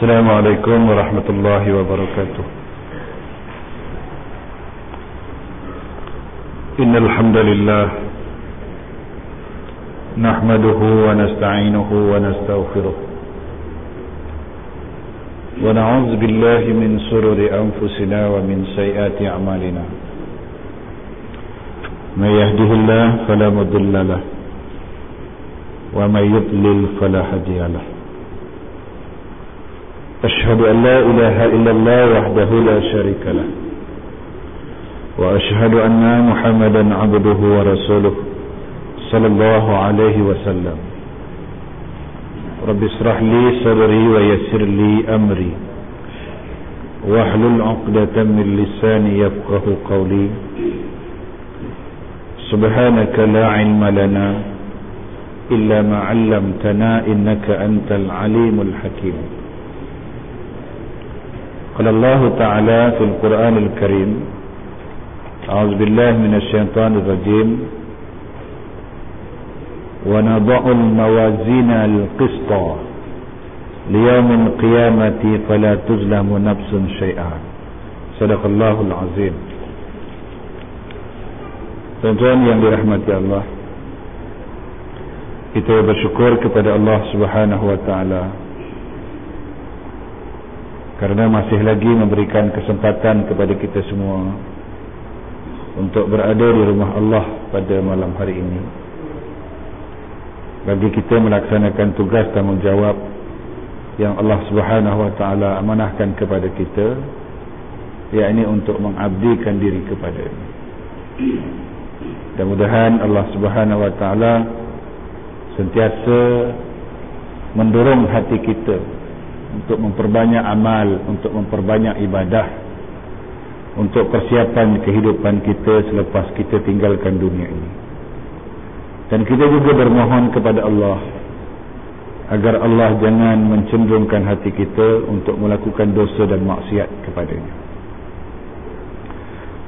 السلام عليكم ورحمة الله وبركاته. إن الحمد لله نحمده ونستعينه ونستغفره ونعوذ بالله من سرور أنفسنا ومن سيئات أعمالنا. من يهده الله فلا مضل له ومن يضلل فلا هادي له. أشهد أن لا إله إلا الله وحده لا شريك له. وأشهد أن محمدا عبده ورسوله صلى الله عليه وسلم. رب اشرح لي صدري ويسر لي أمري. واحلل عقدة من لساني يفقه قولي. سبحانك لا علم لنا إلا ما علمتنا إنك أنت العليم الحكيم. قال الله تعالى في القرآن الكريم أعوذ بالله من الشيطان الرجيم. ونضع الموازين القسط ليوم القيامة فلا تظلم نفس شيئا. صدق الله العظيم. Tuan-tuan yang Allah Kita bersyukur kepada Allah subhanahu wa ta'ala Karena masih lagi memberikan kesempatan kepada kita semua Untuk berada di rumah Allah pada malam hari ini. Bagi kita melaksanakan tugas tanggungjawab Yang Allah ta'ala amanahkan kepada kita yakni untuk mengabdikan diri kepada Mudah-mudahan Allah Taala sentiasa mendorong hati kita untuk memperbanyak amal, untuk memperbanyak ibadah, untuk persiapan kehidupan kita selepas kita tinggalkan dunia ini. Dan kita juga bermohon kepada Allah agar Allah jangan mencenderungkan hati kita untuk melakukan dosa dan maksiat kepadanya.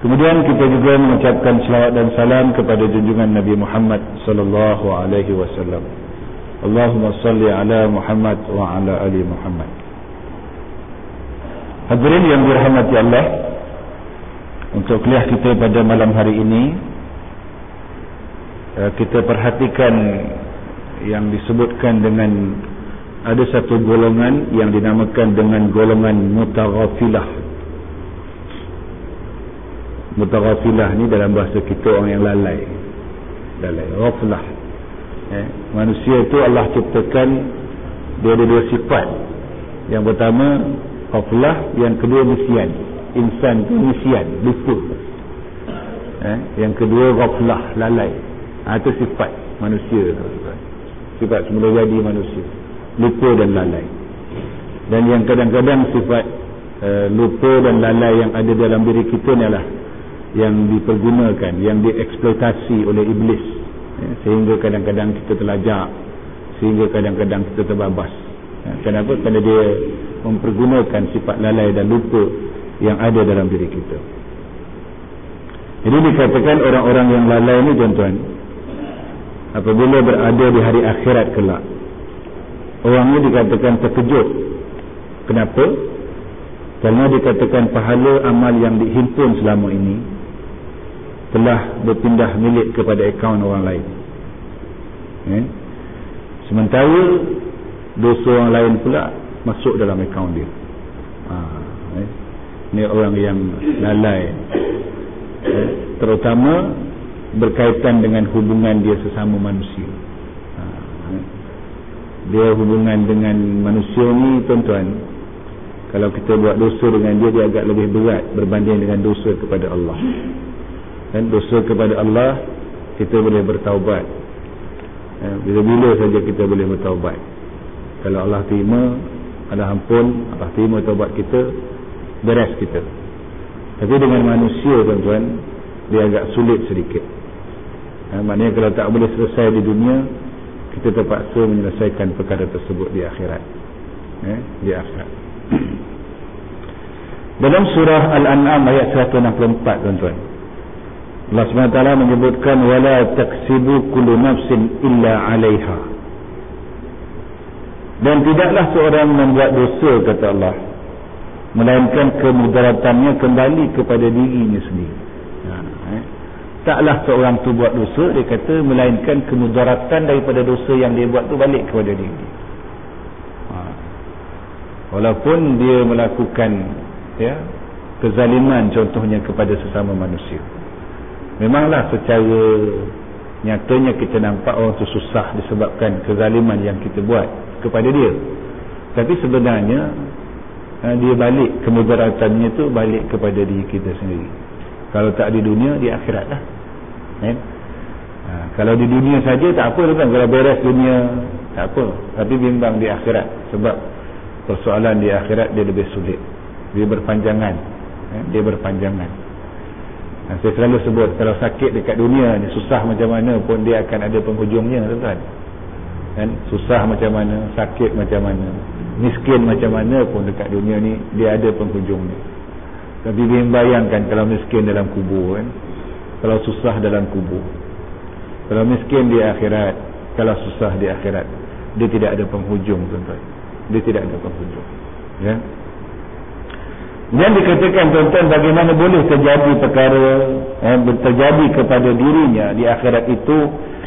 Kemudian kita juga mengucapkan selawat dan salam kepada junjungan Nabi Muhammad sallallahu alaihi wasallam. Allahumma salli ala Muhammad wa ala ali Muhammad. Hadirin yang dirahmati Allah, untuk kuliah kita pada malam hari ini eh, kita perhatikan yang disebutkan dengan ada satu golongan yang dinamakan dengan golongan mutaghafilah. Mutaghafilah ni dalam bahasa kita orang yang lalai. Lalai ghaflah. Eh, manusia itu Allah ciptakan dia ada dua sifat. Yang pertama ghaflah yang kedua misian insan tu misian lupa. Eh, yang kedua ghaflah lalai. Ha, itu sifat manusia sifat semula jadi manusia. Lupa dan lalai. Dan yang kadang-kadang sifat uh, lupa dan lalai yang ada dalam diri kita ni adalah yang dipergunakan yang dieksploitasi oleh iblis. Ya, sehingga kadang-kadang kita terlajak sehingga kadang-kadang kita terbabas. Ya, kenapa? kerana dia mempergunakan sifat lalai dan lupa yang ada dalam diri kita jadi dikatakan orang-orang yang lalai ni tuan-tuan apabila berada di hari akhirat kelak orang ni dikatakan terkejut kenapa? kerana dikatakan pahala amal yang dihimpun selama ini telah berpindah milik kepada akaun orang lain eh? sementara dosa orang lain pula masuk dalam akaun dia ha, eh? ni orang yang lalai eh? terutama berkaitan dengan hubungan dia sesama manusia ha, eh? dia hubungan dengan manusia ni tuan-tuan kalau kita buat dosa dengan dia dia agak lebih berat berbanding dengan dosa kepada Allah dan dosa kepada Allah kita boleh bertaubat ya, bila-bila saja kita boleh bertaubat kalau Allah terima Allah ampun Allah terima taubat kita beres kita. Tapi dengan manusia tuan-tuan dia agak sulit sedikit. Ya, maknanya kalau tak boleh selesai di dunia kita terpaksa menyelesaikan perkara tersebut di akhirat. Ya, di akhirat. Dalam surah Al-An'am ayat 164 tuan-tuan. Allah SWT menyebutkan wala taksibu kullu nafsin illa 'alaiha. Dan tidaklah seorang membuat dosa kata Allah. Melainkan kemudaratannya kembali kepada dirinya sendiri. Ha, eh? taklah seorang tu buat dosa dia kata melainkan kemudaratan daripada dosa yang dia buat tu balik kepada diri ha. walaupun dia melakukan ya kezaliman contohnya kepada sesama manusia. Memanglah secara nyatanya kita nampak orang tu susah disebabkan kezaliman yang kita buat kepada dia. Tapi sebenarnya ha, dia balik kemudaratannya tu balik kepada diri kita sendiri. Kalau tak di dunia di akhirat lah. Eh? ha, kalau di dunia saja tak apa kan. Kalau beres dunia tak apa. Tapi bimbang di akhirat. Sebab persoalan di akhirat dia lebih sulit. Dia berpanjangan. Eh? dia berpanjangan. Ha, saya selalu sebut kalau sakit dekat dunia ni susah macam mana pun dia akan ada penghujungnya tuan-tuan kan? Susah macam mana? Sakit macam mana? Miskin macam mana pun dekat dunia ni dia ada penghujung ni. Tapi bayangkan kalau miskin dalam kubur kan? Kalau susah dalam kubur. Kalau miskin di akhirat kalau susah di akhirat dia tidak ada penghujung tuan-tuan. Dia tidak ada penghujung ya? Dan dikatakan tuan-tuan bagaimana boleh terjadi perkara eh, terjadi kepada dirinya di akhirat itu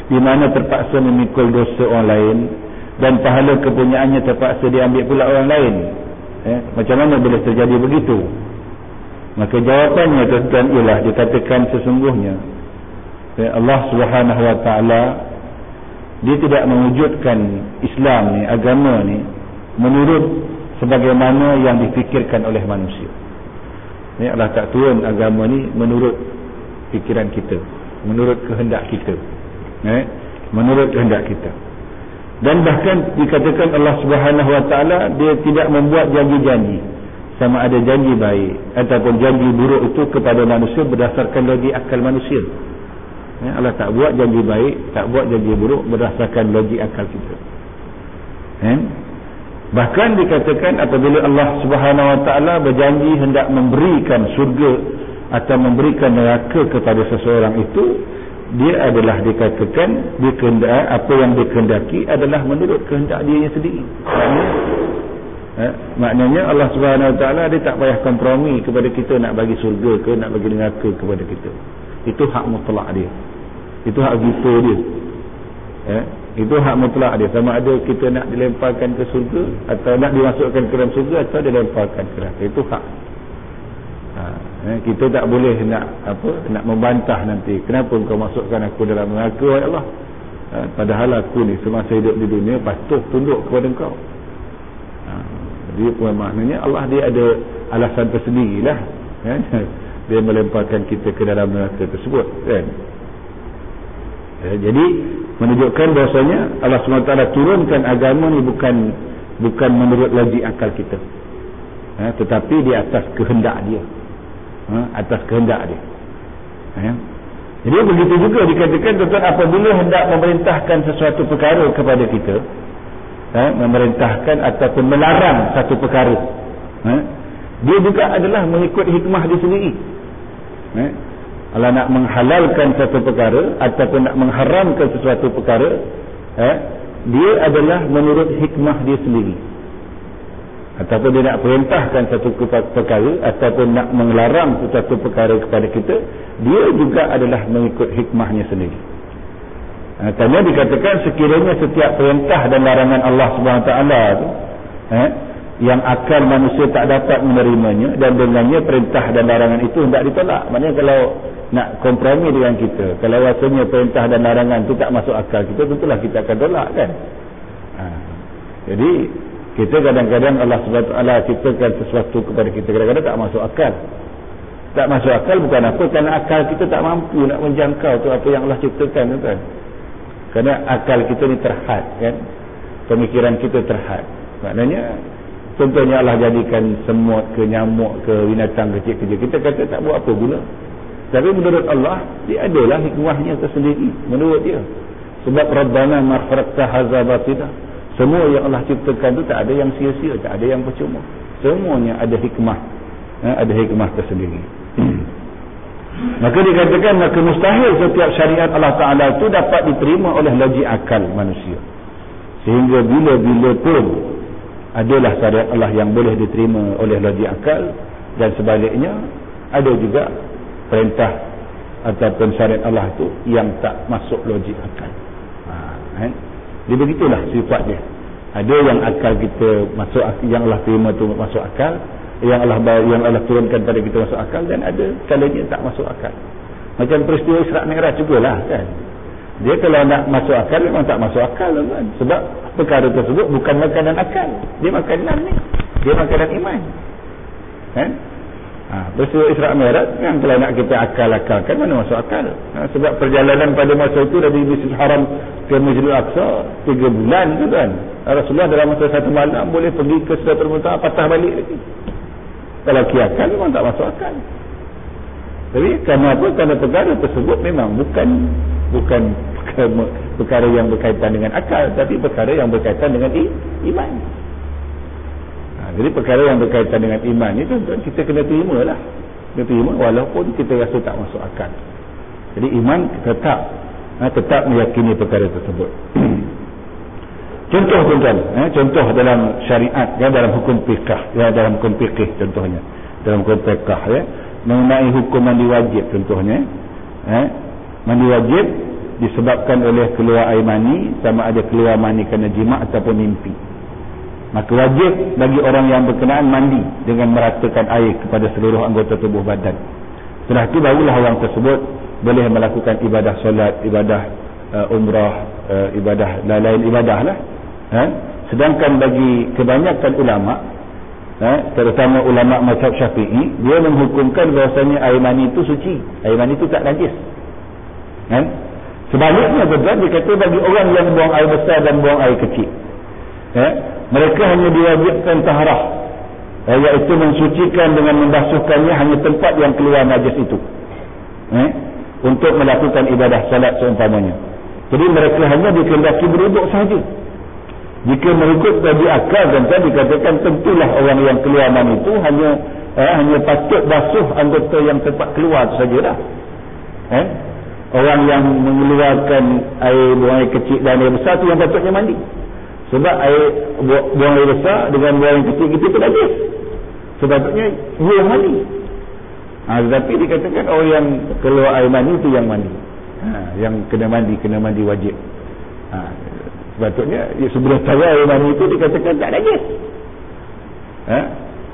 di mana terpaksa memikul dosa orang lain dan pahala kepunyaannya terpaksa diambil pula orang lain. Eh, macam mana boleh terjadi begitu? Maka jawapannya tuan-tuan ialah dikatakan sesungguhnya eh, Allah subhanahu wa ta'ala dia tidak mewujudkan Islam ni, agama ni menurut sebagaimana yang difikirkan oleh manusia. Eh, Allah tak turun agama ni menurut fikiran kita menurut kehendak kita eh, menurut kehendak kita. Dan bahkan dikatakan Allah Subhanahu Wa Taala dia tidak membuat janji-janji sama ada janji baik ataupun janji buruk itu kepada manusia berdasarkan logik akal manusia. Eh, Allah tak buat janji baik tak buat janji buruk berdasarkan logik akal kita. Eh? bahkan dikatakan apabila Allah Subhanahu Wa Taala berjanji hendak memberikan surga atau memberikan neraka kepada seseorang itu dia adalah dikatakan dia kehendak apa yang dikehendaki adalah menurut kehendak dia sendiri. Maknanya, eh, maknanya Allah Subhanahu Wa Taala dia tak payah kompromi kepada kita nak bagi surga ke nak bagi neraka kepada kita. Itu hak mutlak dia. Itu hak gitu dia. Eh, itu hak mutlak dia. Sama ada kita nak dilemparkan ke surga atau nak dimasukkan ke dalam surga atau dilemparkan ke neraka. Itu hak eh, kita tak boleh nak apa nak membantah nanti. Kenapa kau masukkan aku dalam neraka ya Allah? Eh, padahal aku ni semasa hidup di dunia patuh tunduk kepada engkau. Eh, jadi maknanya Allah dia ada alasan tersendiri lah eh, dia melemparkan kita ke dalam neraka tersebut kan? Jadi menunjukkan bahasanya Allah SWT turunkan agama ni bukan bukan menurut logik akal kita. Tetapi di atas kehendak dia ha, atas kehendak dia ha. jadi begitu juga dikatakan tuan apabila hendak memerintahkan sesuatu perkara kepada kita ha, memerintahkan ataupun melarang satu perkara ha, dia juga adalah mengikut hikmah dia sendiri ha. kalau nak menghalalkan satu perkara ataupun nak mengharamkan sesuatu perkara ha, dia adalah menurut hikmah dia sendiri ataupun dia nak perintahkan satu perkara ataupun nak mengelarang satu perkara kepada kita dia juga adalah mengikut hikmahnya sendiri. Ha, kerana dikatakan sekiranya setiap perintah dan larangan Allah SWT eh, yang akal manusia tak dapat menerimanya dan dengannya perintah dan larangan itu tidak ditolak. Maknanya kalau nak kompromi dengan kita kalau rasanya perintah dan larangan itu tak masuk akal kita tentulah kita akan tolak kan? Ha, jadi kita kadang-kadang Allah SWT ciptakan sesuatu kepada kita. Kadang-kadang tak masuk akal. Tak masuk akal bukan apa. Kerana akal kita tak mampu nak menjangkau tu apa yang Allah ciptakan tu kan. Kerana akal kita ni terhad kan. Pemikiran kita terhad. Maknanya contohnya Allah jadikan semut ke nyamuk ke binatang kecil-kecil. Kita kata tak buat apa guna tapi menurut Allah dia adalah hikmahnya tersendiri. Menurut dia. Sebab Rabbana marfarakta hazabatidah semua yang Allah ciptakan tu tak ada yang sia-sia, tak ada yang percuma. Semuanya ada hikmah. Ha, ada hikmah tersendiri. maka dikatakan maka mustahil setiap syariat Allah Taala itu dapat diterima oleh logik akal manusia. sehingga bila-bila pun adalah syariat Allah yang boleh diterima oleh logik akal dan sebaliknya ada juga perintah ataupun syariat Allah itu yang tak masuk logik akal ha, kan? Dia begitulah sifat dia. Ada yang akal kita masuk yang Allah terima tu masuk akal yang Allah yang Allah turunkan pada kita masuk akal dan ada kalanya tak masuk akal. Macam peristiwa Isra Mi'raj lah kan? Dia kalau nak masuk akal memang tak masuk akal kan sebab perkara tersebut bukan makanan akal. Dia makanan ni. Dia makanan iman. Kan? Ha, peristiwa Isra Mi'raj kan kalau nak kita akal-akalkan mana masuk akal. Ha, sebab perjalanan pada masa itu dari Masjidil Haram ke Masjidil Aqsa 3 bulan tu kan. Rasulullah dalam masa satu malam boleh pergi ke Sidratul Muntaha patah balik lagi. Kalau kiakan memang tak masuk akal. Tapi kerana apa? Kerana perkara tersebut memang bukan bukan perkara yang berkaitan dengan akal tapi perkara yang berkaitan dengan iman. Ha, jadi perkara yang berkaitan dengan iman itu kita kena terima lah kena terima walaupun kita rasa tak masuk akal. Jadi iman tetap ha, tetap meyakini perkara tersebut Contoh tuan-tuan, eh, contoh dalam syariat ya dalam hukum fikah, ya dalam hukum fikih contohnya. Dalam hukum fikah ya, mengenai hukum mandi wajib contohnya. Eh, mandi wajib disebabkan oleh keluar air mani sama ada keluar mani kerana jima' ataupun mimpi. Maka wajib bagi orang yang berkenaan mandi dengan meratakan air kepada seluruh anggota tubuh badan. Setelah itu barulah orang tersebut boleh melakukan ibadah solat, ibadah uh, umrah, uh, ibadah lain-lain ibadah lah ha? sedangkan bagi kebanyakan ulama ha? terutama ulama mazhab syafi'i dia menghukumkan bahasanya air mani itu suci air mani itu tak najis ha? sebaliknya betul dia kata bagi orang yang buang air besar dan buang air kecil ha? mereka hanya diwajibkan taharah ha? iaitu mensucikan dengan membasuhkannya hanya tempat yang keluar najis itu ha? Untuk melakukan ibadah salat seumpamanya jadi mereka hanya dikendaki beruduk sahaja jika mengikut tadi akal dan tadi katakan tentulah orang yang keluar itu hanya eh, hanya patut basuh anggota yang tempat keluar itu sajalah. Eh? Orang yang mengeluarkan air buang air kecil dan air besar itu yang patutnya mandi. Sebab air buang air besar dengan buang air kecil itu najis. Sepatutnya dia mandi. Ha, tetapi dikatakan orang yang keluar air mani itu yang mandi. Ha, yang kena mandi, kena mandi wajib. Ha, Sepatutnya ya, sebelah cara air mani itu dikatakan tak najis. Ha?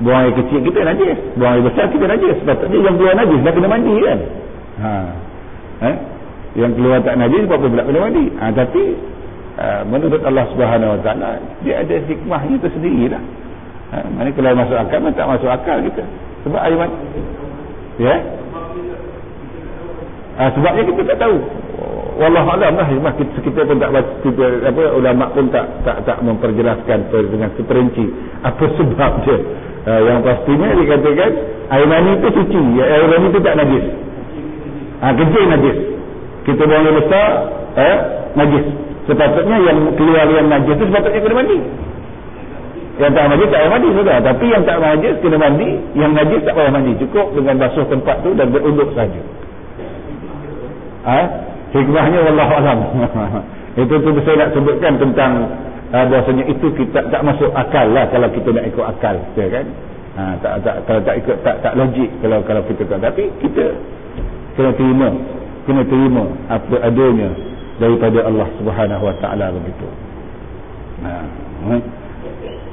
Buang air kecil kita najis. Buang air besar kita najis. Sepatutnya yang keluar najis dah kena mandi kan. Ha? Ha? Yang keluar tak najis apa pula kena mandi. Ha, tapi uh, menurut Allah Subhanahu Taala dia ada hikmahnya tersendiri lah. Ha? Mana kalau masuk akal mana tak masuk akal kita. Sebab air mani. Ya? Ha, sebabnya kita tak tahu. Wallah alam lah hikmah kita, kita pun tak kita, apa ulama pun tak tak tak memperjelaskan dengan seperinci apa sebab dia. Uh, yang pastinya dikatakan air mani itu suci. Ya, air mani itu tak najis. Ha, kecil najis. Kita buang air besar eh, najis. Sepatutnya yang keluar yang najis itu sepatutnya kena mandi yang tak najis tak payah mandi sudah. Tapi yang tak najis kena mandi. Yang najis tak payah mandi. Cukup dengan basuh tempat tu dan berunduk saja. Ha? hikmahnya Allah alam. Itu tu saya nak sebutkan tentang uh, bahasanya itu kita tak masuk akal lah kalau kita nak ikut akal. Ya kan? Ha, tak, tak, kalau tak ikut tak, tak logik kalau kalau kita tak tapi kita kena terima. Kena terima apa adanya daripada Allah subhanahu wa ta'ala begitu. Ha, ha.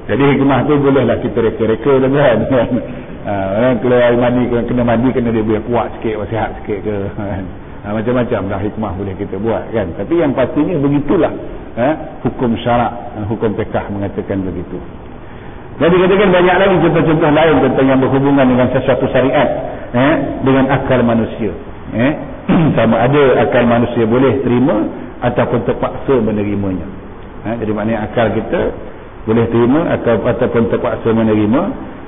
Jadi hikmah tu bolehlah kita reka-reka dengan ha, orang keluar mandi kena mandi kena dia biar kuat sikit sihat sikit ke kan. Ha, macam-macam dah hikmah boleh kita buat kan. Tapi yang pastinya begitulah ha, hukum syarak hukum pekah mengatakan begitu. Jadi katakan banyak lagi contoh-contoh lain tentang yang berhubungan dengan sesuatu syariat eh, dengan akal manusia eh. sama ada akal manusia boleh terima ataupun terpaksa menerimanya. Eh, jadi maknanya akal kita boleh terima atau, ataupun terpaksa menerima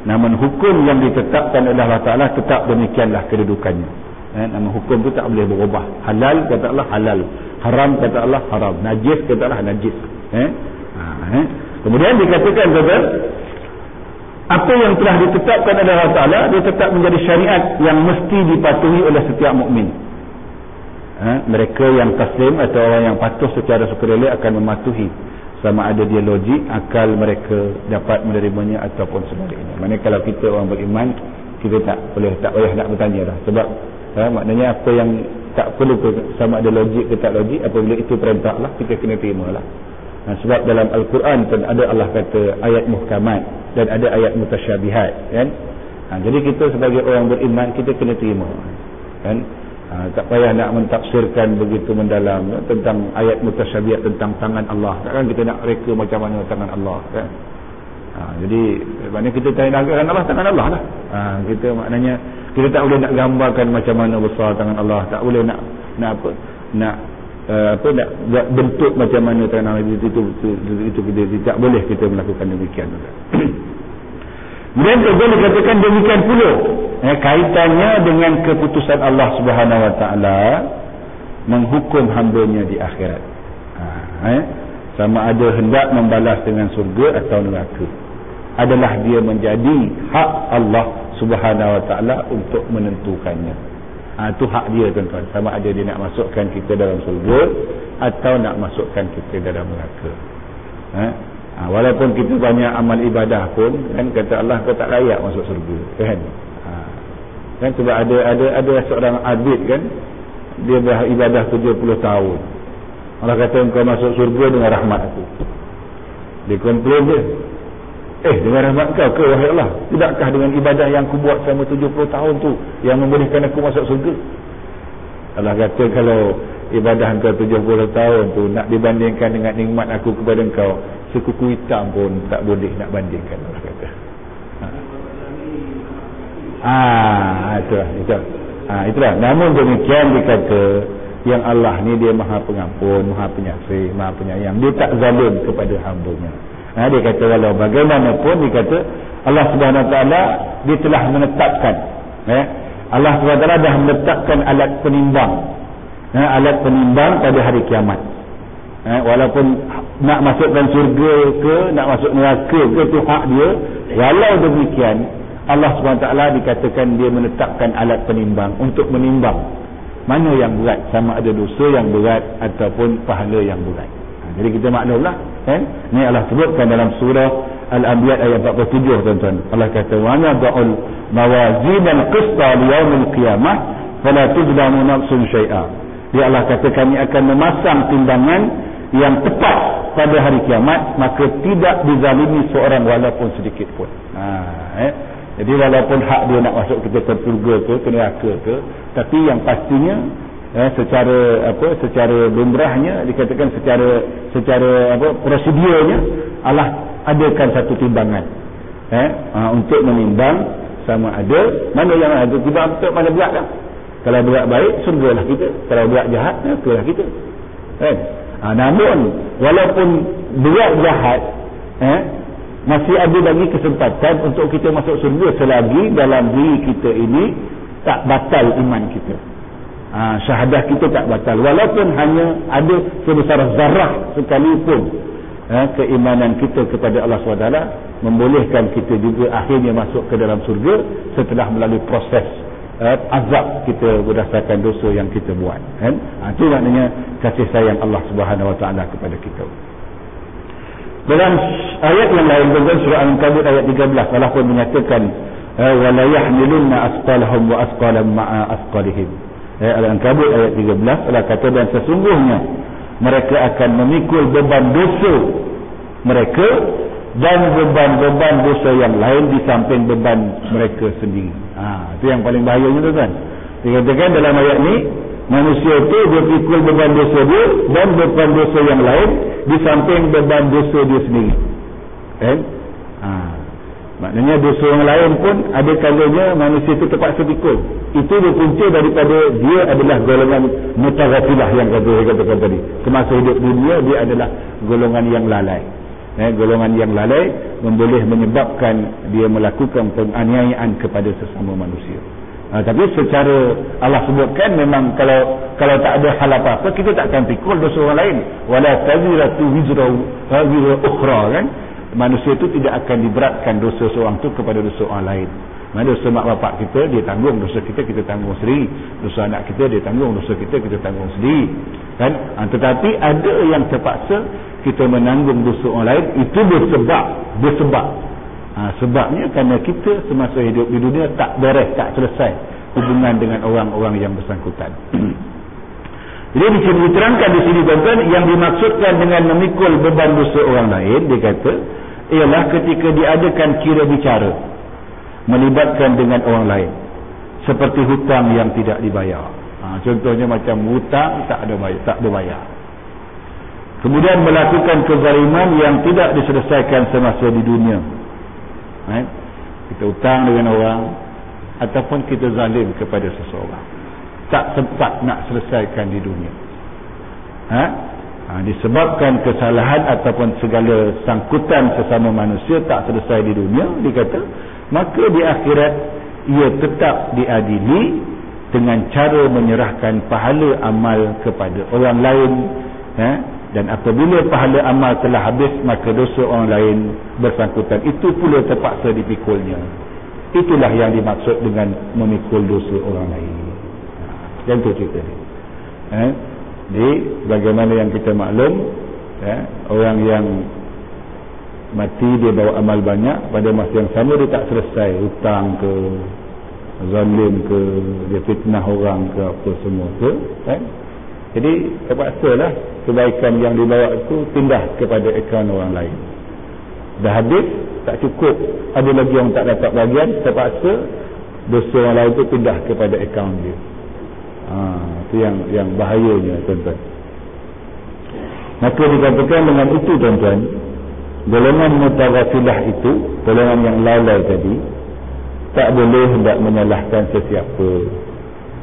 namun hukum yang ditetapkan oleh Allah Ta'ala tetap demikianlah kedudukannya eh, nama hukum tu tak boleh berubah halal kata Allah halal haram kata Allah haram najis kata Allah najis eh? Ha, eh? kemudian dikatakan kata apa yang telah ditetapkan oleh Allah Ta'ala dia tetap menjadi syariat yang mesti dipatuhi oleh setiap mukmin. Eh? mereka yang taslim atau orang yang patuh secara sukarela akan mematuhi sama ada dia logik akal mereka dapat menerimanya ataupun sebaliknya. Mana kalau kita orang beriman kita tak boleh tak payah nak bertanya dah sebab ha, maknanya apa yang tak perlu sama ada logik ke tak logik apabila itu perintah Allah kita kena terima lah. Ha, sebab dalam Al-Quran pun ada Allah kata ayat muhkamat dan ada ayat mutasyabihat kan? Ha, jadi kita sebagai orang beriman kita kena terima kan Ha, tak payah nak mentafsirkan begitu mendalam ya, tentang ayat mutasyabihat tentang tangan Allah. Takkan kita nak reka macam mana tangan Allah kan? Ha, jadi maknanya kita tak nak Allah tangan Allah lah. Ha, kita maknanya kita tak boleh nak gambarkan macam mana besar tangan Allah. Tak boleh nak nak apa? Nak uh, apa nak buat bentuk macam mana tangan Allah itu itu itu, itu, itu kita tidak boleh kita melakukan demikian. Kemudian juga dikatakan demikian pula eh, kaitannya dengan keputusan Allah Subhanahu Wa Taala menghukum hambanya di akhirat. Ha, eh, sama ada hendak membalas dengan surga atau neraka. Adalah dia menjadi hak Allah Subhanahu Wa Taala untuk menentukannya. Ha, itu hak dia tuan-tuan. Sama ada dia nak masukkan kita dalam surga atau nak masukkan kita dalam neraka. Eh, ha, walaupun kita banyak amal ibadah pun kan kata Allah kau tak layak masuk surga kan? Ha, kan sebab ada ada ada seorang abid kan dia beribadah 70 tahun. Allah kata kau masuk surga dengan rahmat aku. Dia komplain dia eh dengan rahmat kau ke wahai Allah? Tidakkah dengan ibadah yang aku buat selama 70 tahun tu yang membolehkan aku masuk surga Allah kata kalau ibadah kau 70 tahun tu nak dibandingkan dengan nikmat aku kepada kau sekuku hitam pun tak boleh nak bandingkan Allah kata ha. Ah, itu lah, itu. Ah, itulah. Namun demikian dikata yang Allah ni dia Maha Pengampun, Maha Penyayang, Maha Penyayang. Dia tak zalim kepada hamba-Nya. Ha, dia kata walau bagaimanapun dia kata Allah Subhanahu taala dia telah menetapkan eh Allah Subhanahu taala dah menetapkan alat penimbang. Eh, alat penimbang pada hari kiamat. Eh, walaupun nak masukkan surga ke nak masuk neraka ke itu hak dia. Walau demikian Allah SWT dikatakan dia menetapkan alat penimbang untuk menimbang mana yang berat sama ada dosa yang berat ataupun pahala yang berat. Ha, jadi kita maklumlah kan? Ni Allah sebutkan dalam surah Al-Anbiya ayat 47 tuan-tuan. Allah kata wa nad'ul mawazin al-qista li yaumil qiyamah fala tuzlamu nafsun syai'a. Dia Allah kata kami akan memasang timbangan yang tepat pada hari kiamat maka tidak dizalimi seorang walaupun sedikit pun. Ha, eh? jadi walaupun hak dia nak masuk ke surga ke ke neraka ke tapi yang pastinya eh, secara apa secara lumrahnya dikatakan secara secara apa prosedurnya Allah adakan satu timbangan. Eh, ha, untuk menimbang sama ada mana yang ada timbang betul mana berat lah kalau berat baik surga lah kita. Kalau berat jahat neraka kita. Eh? Ha, namun walaupun berat jahat eh, masih ada lagi kesempatan untuk kita masuk surga selagi dalam diri kita ini tak batal iman kita. Ha, syahadah kita tak batal walaupun hanya ada sebesar zarah sekalipun eh, keimanan kita kepada Allah SWT membolehkan kita juga akhirnya masuk ke dalam surga setelah melalui proses uh, azab kita berdasarkan dosa yang kita buat kan? Ha, itu maknanya kasih sayang Allah Subhanahu wa taala kepada kita. Dalam ayat yang lain dalam surah Al-Ankabut ayat 13 Allah pun menyatakan eh, wala yahmilunna asqalahum wa asqalam ma'a asqalihim. Eh, Al-Ankabut ayat 13 Allah kata dan sesungguhnya mereka akan memikul beban dosa mereka dan beban-beban dosa yang lain di samping beban mereka sendiri. Ha, itu yang paling bahayanya tu kan. Dikatakan dalam ayat ni, manusia itu dia pikul beban dosa dia dan beban dosa yang lain di samping beban dosa dia sendiri. Kan? Ha, maknanya dosa yang lain pun ada kalanya manusia itu terpaksa pikul. Itu berpunca daripada dia adalah golongan mutarafilah yang kata, katakan tadi. Semasa hidup dunia dia adalah golongan yang lalai eh, golongan yang lalai memboleh menyebabkan dia melakukan penganiayaan kepada sesama manusia. Ha, tapi secara Allah sebutkan memang kalau kalau tak ada hal apa-apa kita tak akan pikul dosa orang lain. Wala taziratu wizra wizra ukhra kan? Manusia itu tidak akan diberatkan dosa seorang tu kepada dosa orang lain mana dosa mak bapak kita dia tanggung dosa kita kita tanggung sendiri. Dosa anak kita dia tanggung dosa kita kita tanggung sendiri. Kan? Ha, tetapi ada yang terpaksa kita menanggung dosa orang lain itu bersebab bersebab. Ha, sebabnya kerana kita semasa hidup di dunia tak beres tak selesai hubungan dengan orang-orang yang bersangkutan. Jadi di sini diterangkan di sini tuan-tuan yang dimaksudkan dengan memikul beban dosa orang lain dia kata ialah ketika diadakan kira bicara melibatkan dengan orang lain. Seperti hutang yang tidak dibayar. Ha, contohnya macam hutang tak ada bayar, tak ada bayar kemudian melakukan kezaliman yang tidak diselesaikan semasa di dunia. Right? kita hutang dengan orang ataupun kita zalim kepada seseorang. Tak sempat nak selesaikan di dunia. Ha? Ha, disebabkan kesalahan ataupun segala sangkutan sesama manusia tak selesai di dunia dikata maka di akhirat ia tetap diadili dengan cara menyerahkan pahala amal kepada orang lain ha? dan apabila pahala amal telah habis maka dosa orang lain bersangkutan itu pula terpaksa dipikulnya itulah yang dimaksud dengan memikul dosa orang lain ha, itu cerita ni ha? jadi bagaimana yang kita maklum ha? orang yang mati dia bawa amal banyak pada masa yang sama dia tak selesai. Hutang ke zalim ke dia fitnah orang ke apa semua ke ha? jadi terpaksa lah kebaikan yang dibawa itu pindah kepada akaun orang lain. Dah habis tak cukup. Ada lagi yang tak dapat bagian terpaksa dosa orang lain itu pindah kepada akaun dia. Ha, itu yang yang bahayanya tuan-tuan. Maka dikatakan dengan itu tuan-tuan golongan mutagafilah itu golongan yang lalai tadi tak boleh hendak menyalahkan sesiapa.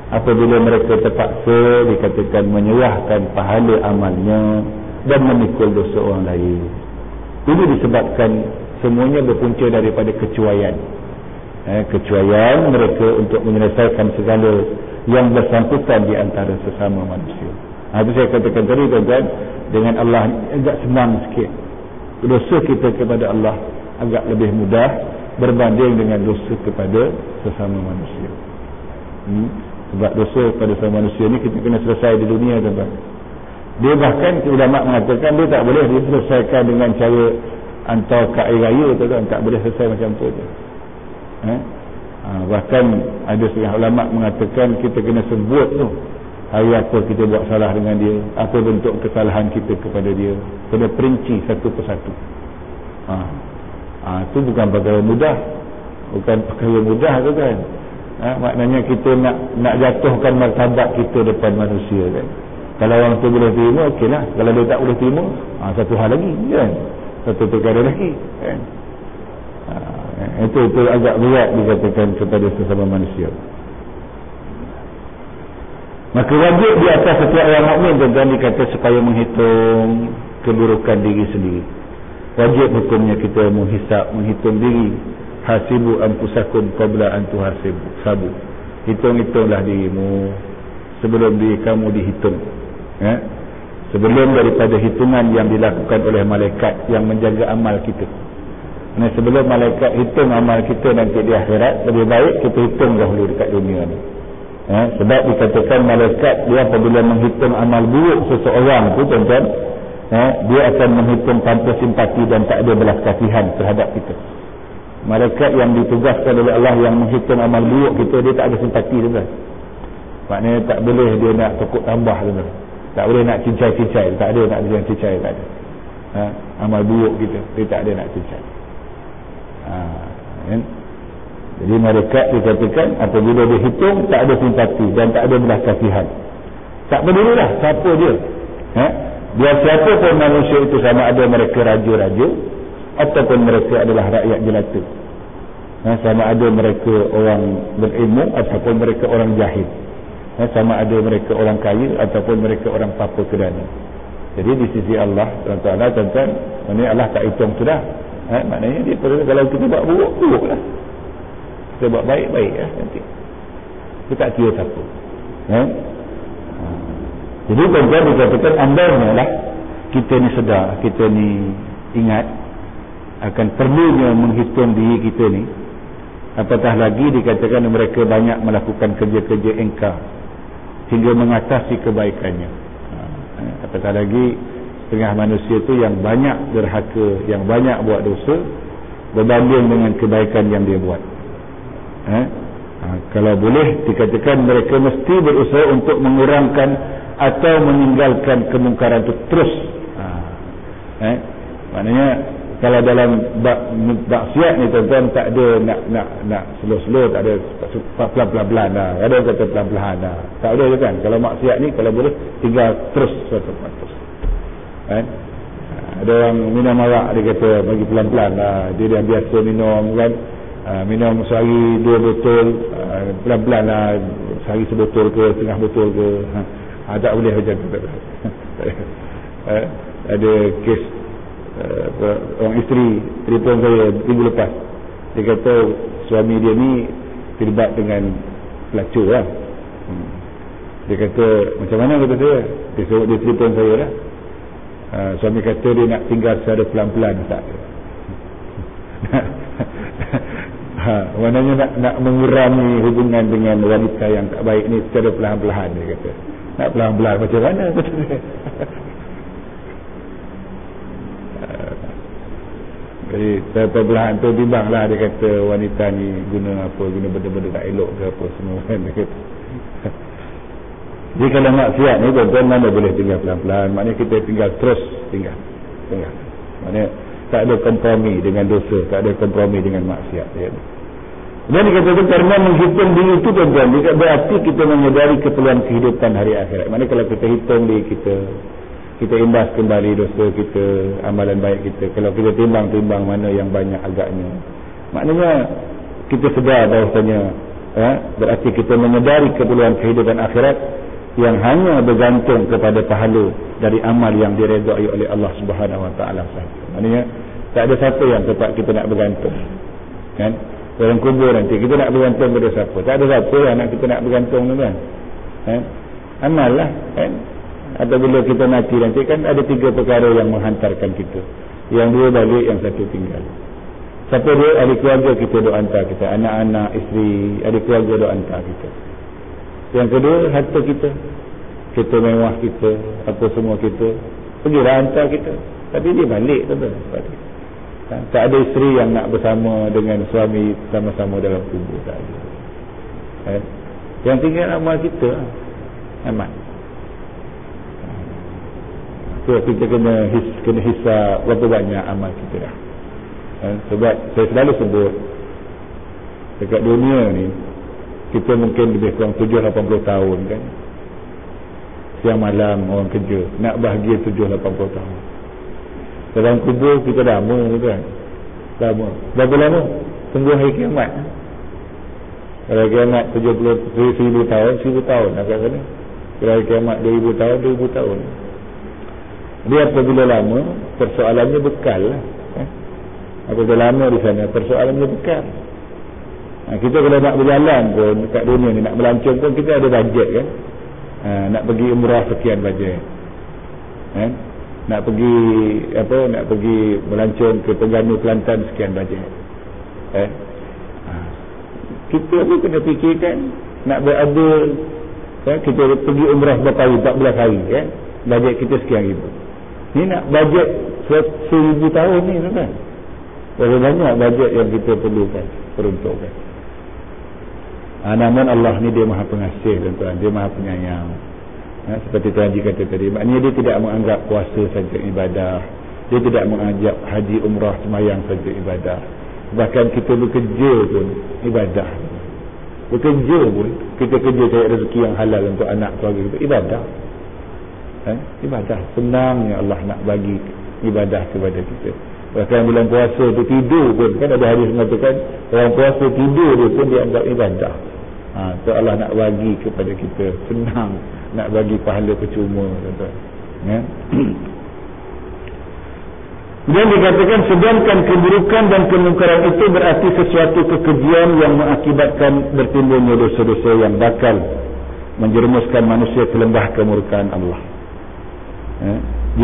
Apabila mereka terpaksa dikatakan menyerahkan pahala amalnya dan memikul dosa orang lain. Ini disebabkan semuanya berpunca daripada kecuaian. Eh, kecuaian mereka untuk menyelesaikan segala yang bersangkutan di antara sesama manusia. Ha, itu saya katakan tadi tuan-tuan. Dengan Allah agak senang sikit dosa kita kepada Allah agak lebih mudah berbanding dengan dosa kepada sesama manusia. Hmm? sebab dosa pada sama manusia ni kita kena selesai di dunia tuan dia bahkan ulama mengatakan dia tak boleh diselesaikan dengan cara hantar ke air raya tuan tak boleh selesai macam tu je. Eh? ha, bahkan ada setengah ulama mengatakan kita kena sebut tu hari apa kita buat salah dengan dia? Apa bentuk kesalahan kita kepada dia? Kena perinci satu persatu. Ha. Ha, itu bukan perkara mudah. Bukan perkara mudah tu kan? Ha, maknanya kita nak nak jatuhkan martabat kita depan manusia kan? Kalau orang tu boleh terima okey lah. Kalau dia tak boleh terima ha, satu hal lagi kan? Satu perkara lagi kan? Ha, itu itu agak berat dikatakan kepada sesama manusia maka wajib di atas setiap orang mukmin tuan dikata supaya menghitung keburukan diri sendiri. Wajib hukumnya kita menghisap menghitung diri. Hasibu anfusakum qabla an tuhasibu sabu. Hitung-hitunglah dirimu sebelum diri kamu dihitung ya. Sebelum daripada hitungan yang dilakukan oleh malaikat yang menjaga amal kita. Nah sebelum malaikat hitung amal kita nanti di akhirat lebih baik kita hitung dahulu dekat dunia ni ya sebab dikatakan malaikat dia apabila menghitung amal buruk seseorang tu tuan-tuan ya, dia akan menghitung tanpa simpati dan tak ada belas kasihan terhadap kita. Malaikat yang ditugaskan oleh Allah yang menghitung amal buruk kita dia tak ada simpati kan maknanya tak boleh dia nak tokok tambah tu tak boleh nak cincai-cincai tak ada nak dia cincai tak ada. Ha? amal buruk kita dia tak ada nak cincai. Ha, kan? Jadi malaikat dikatakan apabila dia hitung tak ada simpati dan tak ada belas kasihan. Tak lah siapa dia. Ha? biar siapa pun manusia itu sama ada mereka raja-raja ataupun mereka adalah rakyat jelata. Ha, sama ada mereka orang berilmu ataupun mereka orang jahil. Ha, sama ada mereka orang kaya ataupun mereka orang papa kedana. Jadi di sisi Allah tuan-tuan tuan-tuan ini Allah tak hitung sudah ha, maknanya dia kalau kita buat buruk buruk lah kita buat baik baik lah nanti kita kira ha? ha. jadi tuan-tuan dikatakan andainya lah kita ni sedar kita ni ingat akan perlunya menghitung diri kita ni apatah lagi dikatakan mereka banyak melakukan kerja-kerja engkar hingga mengatasi kebaikannya ha, eh, apatah lagi setengah manusia itu yang banyak derhaka yang banyak buat dosa berbanding dengan kebaikan yang dia buat eh? ha, kalau boleh dikatakan mereka mesti berusaha untuk mengurangkan atau meninggalkan kemungkaran itu terus. Ha, eh? maknanya kalau dalam bak, maksiat ni tuan-tuan tak ada nak nak nak slow-slow tak ada pelan-pelan lah. Ada yang kata pelan-pelan lah. Tak ada kan. Kalau maksiat ni kalau boleh tinggal terus satu terus. Kan ada orang minum arak dia kata bagi pelan-pelan lah. Dia dah biasa minum kan uh, minum sehari dua botol uh, pelan-pelan lah sehari sebotol ke setengah botol ke. Ha, ha, tak boleh macam tu uh, ada kes uh, orang isteri telefon saya minggu lepas. Dia kata suami dia ni terlibat dengan pelacur lah. Hmm. dia kata macam mana? Kata saya dia, dia telefon saya lah. Ha, suami kata dia nak tinggal secara pelan-pelan tak ha, maknanya nak, nak mengurangi hubungan dengan wanita yang tak baik ni secara pelan-pelan dia kata nak pelan-pelan macam mana ha, jadi pelan-pelan tu bimbanglah dia kata wanita ni guna apa guna benda-benda tak elok ke apa semua kan dia kata jadi kalau maksiat ni tuan-tuan mana boleh tinggal pelan-pelan. Maknanya kita tinggal terus tinggal. tinggal. Maknanya tak ada kompromi dengan dosa. Tak ada kompromi dengan maksiat. Ya. Dan dikatakan karena menghitung diri itu tuan-tuan. Berarti kita menyedari keperluan kehidupan hari akhirat. Maknanya kalau kita hitung diri kita. Kita imbas kembali dosa kita. Amalan baik kita. Kalau kita timbang-timbang mana yang banyak agaknya. Maknanya kita sedar bahawasanya. Ya, berarti kita menyedari keperluan kehidupan akhirat yang hanya bergantung kepada pahala dari amal yang diredai oleh Allah Subhanahu sahaja. Maknanya tak ada siapa yang tempat kita nak bergantung. Kan? Dalam kubur nanti kita nak bergantung pada siapa? Tak ada siapa yang nak kita nak bergantung tu kan? Kan? Amal lah kan? Atau bila kita mati nanti kan ada tiga perkara yang menghantarkan kita. Yang dua balik, yang satu tinggal. Siapa dia? Ahli keluarga kita doa hantar kita. Anak-anak, isteri, ahli keluarga doa hantar kita. Yang kedua harta kita Kita mewah kita Apa semua kita Pergi hantar kita Tapi dia balik tu tu Tak ada isteri yang nak bersama Dengan suami sama-sama dalam kubur Tak ada. Eh? Yang tinggal amal kita Amal So, kita kena his, kena hisap berapa banyak amal kita dah. Eh, sebab saya selalu sebut dekat dunia ni kita mungkin lebih kurang 7-80 tahun kan. Siang malam orang kerja nak bahagia 7-80 tahun dalam kubur kita lama kan. Lama berapa lama? Tunggu hari kiamat. Kalau kiamat 70 1000 tahun 1000 tahun. Agak kalau hari kiamat 2000 tahun 2000 tahun. Dia apabila lama persoalannya bekal lah eh? apabila lama di sana persoalannya bekal. Ha, kita kalau nak berjalan pun dekat dunia ni nak melancong pun kita ada bajet kan. Ha, nak pergi umrah sekian bajet. Ha, nak pergi apa nak pergi melancong ke Terengganu Kelantan sekian bajet. Ha, ha, kita pun kena fikirkan nak berada ha, kita pergi umrah berapa hari? 14 hari kan bajet kita sekian ribu. Ni nak bajet seribu tahun ni kan berapa banyak bajet yang kita perlukan peruntukkan. Ha, namun Allah ni dia maha pengasih tuan-tuan. Dia maha penyayang. Ha, seperti Tuan Haji kata tadi. Maknanya dia tidak menganggap puasa saja ibadah. Dia tidak menganggap haji umrah semayang saja ibadah. Bahkan kita bekerja pun ibadah. Bekerja pun kita kerja cari rezeki yang halal untuk anak keluarga kita. Ibadah. Ha, ibadah. Senangnya Allah nak bagi ibadah kepada kita. Bahkan bulan puasa tu tidur pun kan ada hadis mengatakan orang puasa tidur dia pun dianggap ibadah. Ha, so Allah nak bagi kepada kita senang nak bagi pahala percuma tuan-tuan. Ya. Dan dikatakan sedangkan keburukan dan kemungkaran itu berarti sesuatu kekejian yang mengakibatkan bertimbulnya dosa-dosa yang bakal menjerumuskan manusia ke lembah kemurkaan Allah. Ya.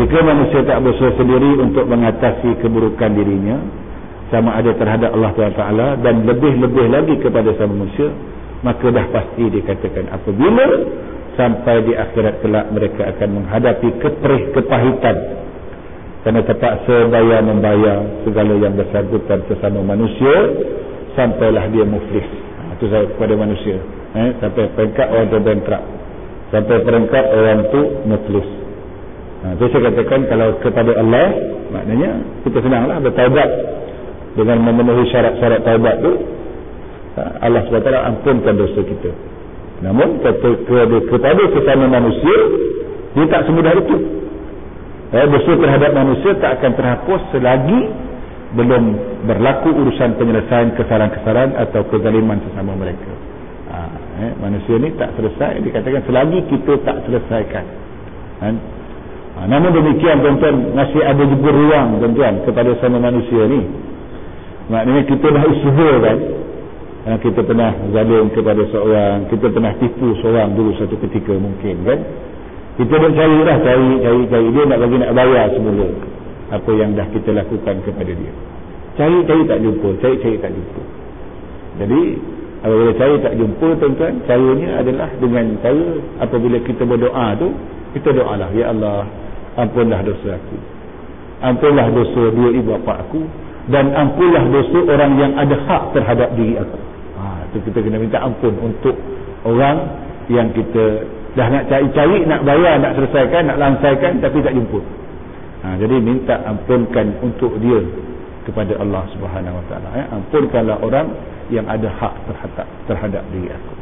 Jika manusia tak berusaha sendiri untuk mengatasi keburukan dirinya, sama ada terhadap Allah Taala dan lebih-lebih lagi kepada sama manusia maka dah pasti dikatakan apabila sampai di akhirat kelak mereka akan menghadapi keperih kepahitan kerana terpaksa bayar membayar segala yang bersangkutan sesama manusia sampailah dia muflis. Ha, itu saya kepada manusia. Eh, sampai peringkat orang tu bankrupt. Sampai peringkat orang tu muflis. Ha, itu saya katakan kalau kepada Allah maknanya kita senanglah bertaubat dengan memenuhi syarat-syarat taubat tu Allah SWT ampunkan dosa kita. Namun kepada sesama manusia dia tak semudah itu. Eh, dosa terhadap manusia tak akan terhapus selagi belum berlaku urusan penyelesaian kesalahan-kesalahan atau kezaliman sesama mereka. Ha, eh, manusia ni tak selesai dikatakan selagi kita tak selesaikan. Kan? ha, namun demikian tuan-tuan masih ada juga ruang tuan-tuan kepada sama manusia ni. Maknanya kita dah usaha kan ha, kita pernah zalim kepada seorang kita pernah tipu seorang dulu satu ketika mungkin kan? Kita dah cari lah cari, cari, cari. Dia nak bagi nak bayar semula apa yang dah kita lakukan kepada dia. Cari, cari tak jumpa cari, cari tak jumpa. Jadi apabila cari tak jumpa tuan-tuan caranya adalah dengan cara apabila kita berdoa tu kita doa lah ya Allah ampunlah dosa aku. Ampunlah dosa dua ibu bapa aku dan ampunlah dosa orang yang ada hak terhadap diri aku itu kita kena minta ampun untuk orang yang kita dah nak cari-cari nak bayar nak selesaikan nak lansaikan tapi tak jumpa. Ha, jadi minta ampunkan untuk dia kepada Allah Subhanahu Wa Taala ya. Ampunkanlah orang yang ada hak terhadap terhadap diri aku.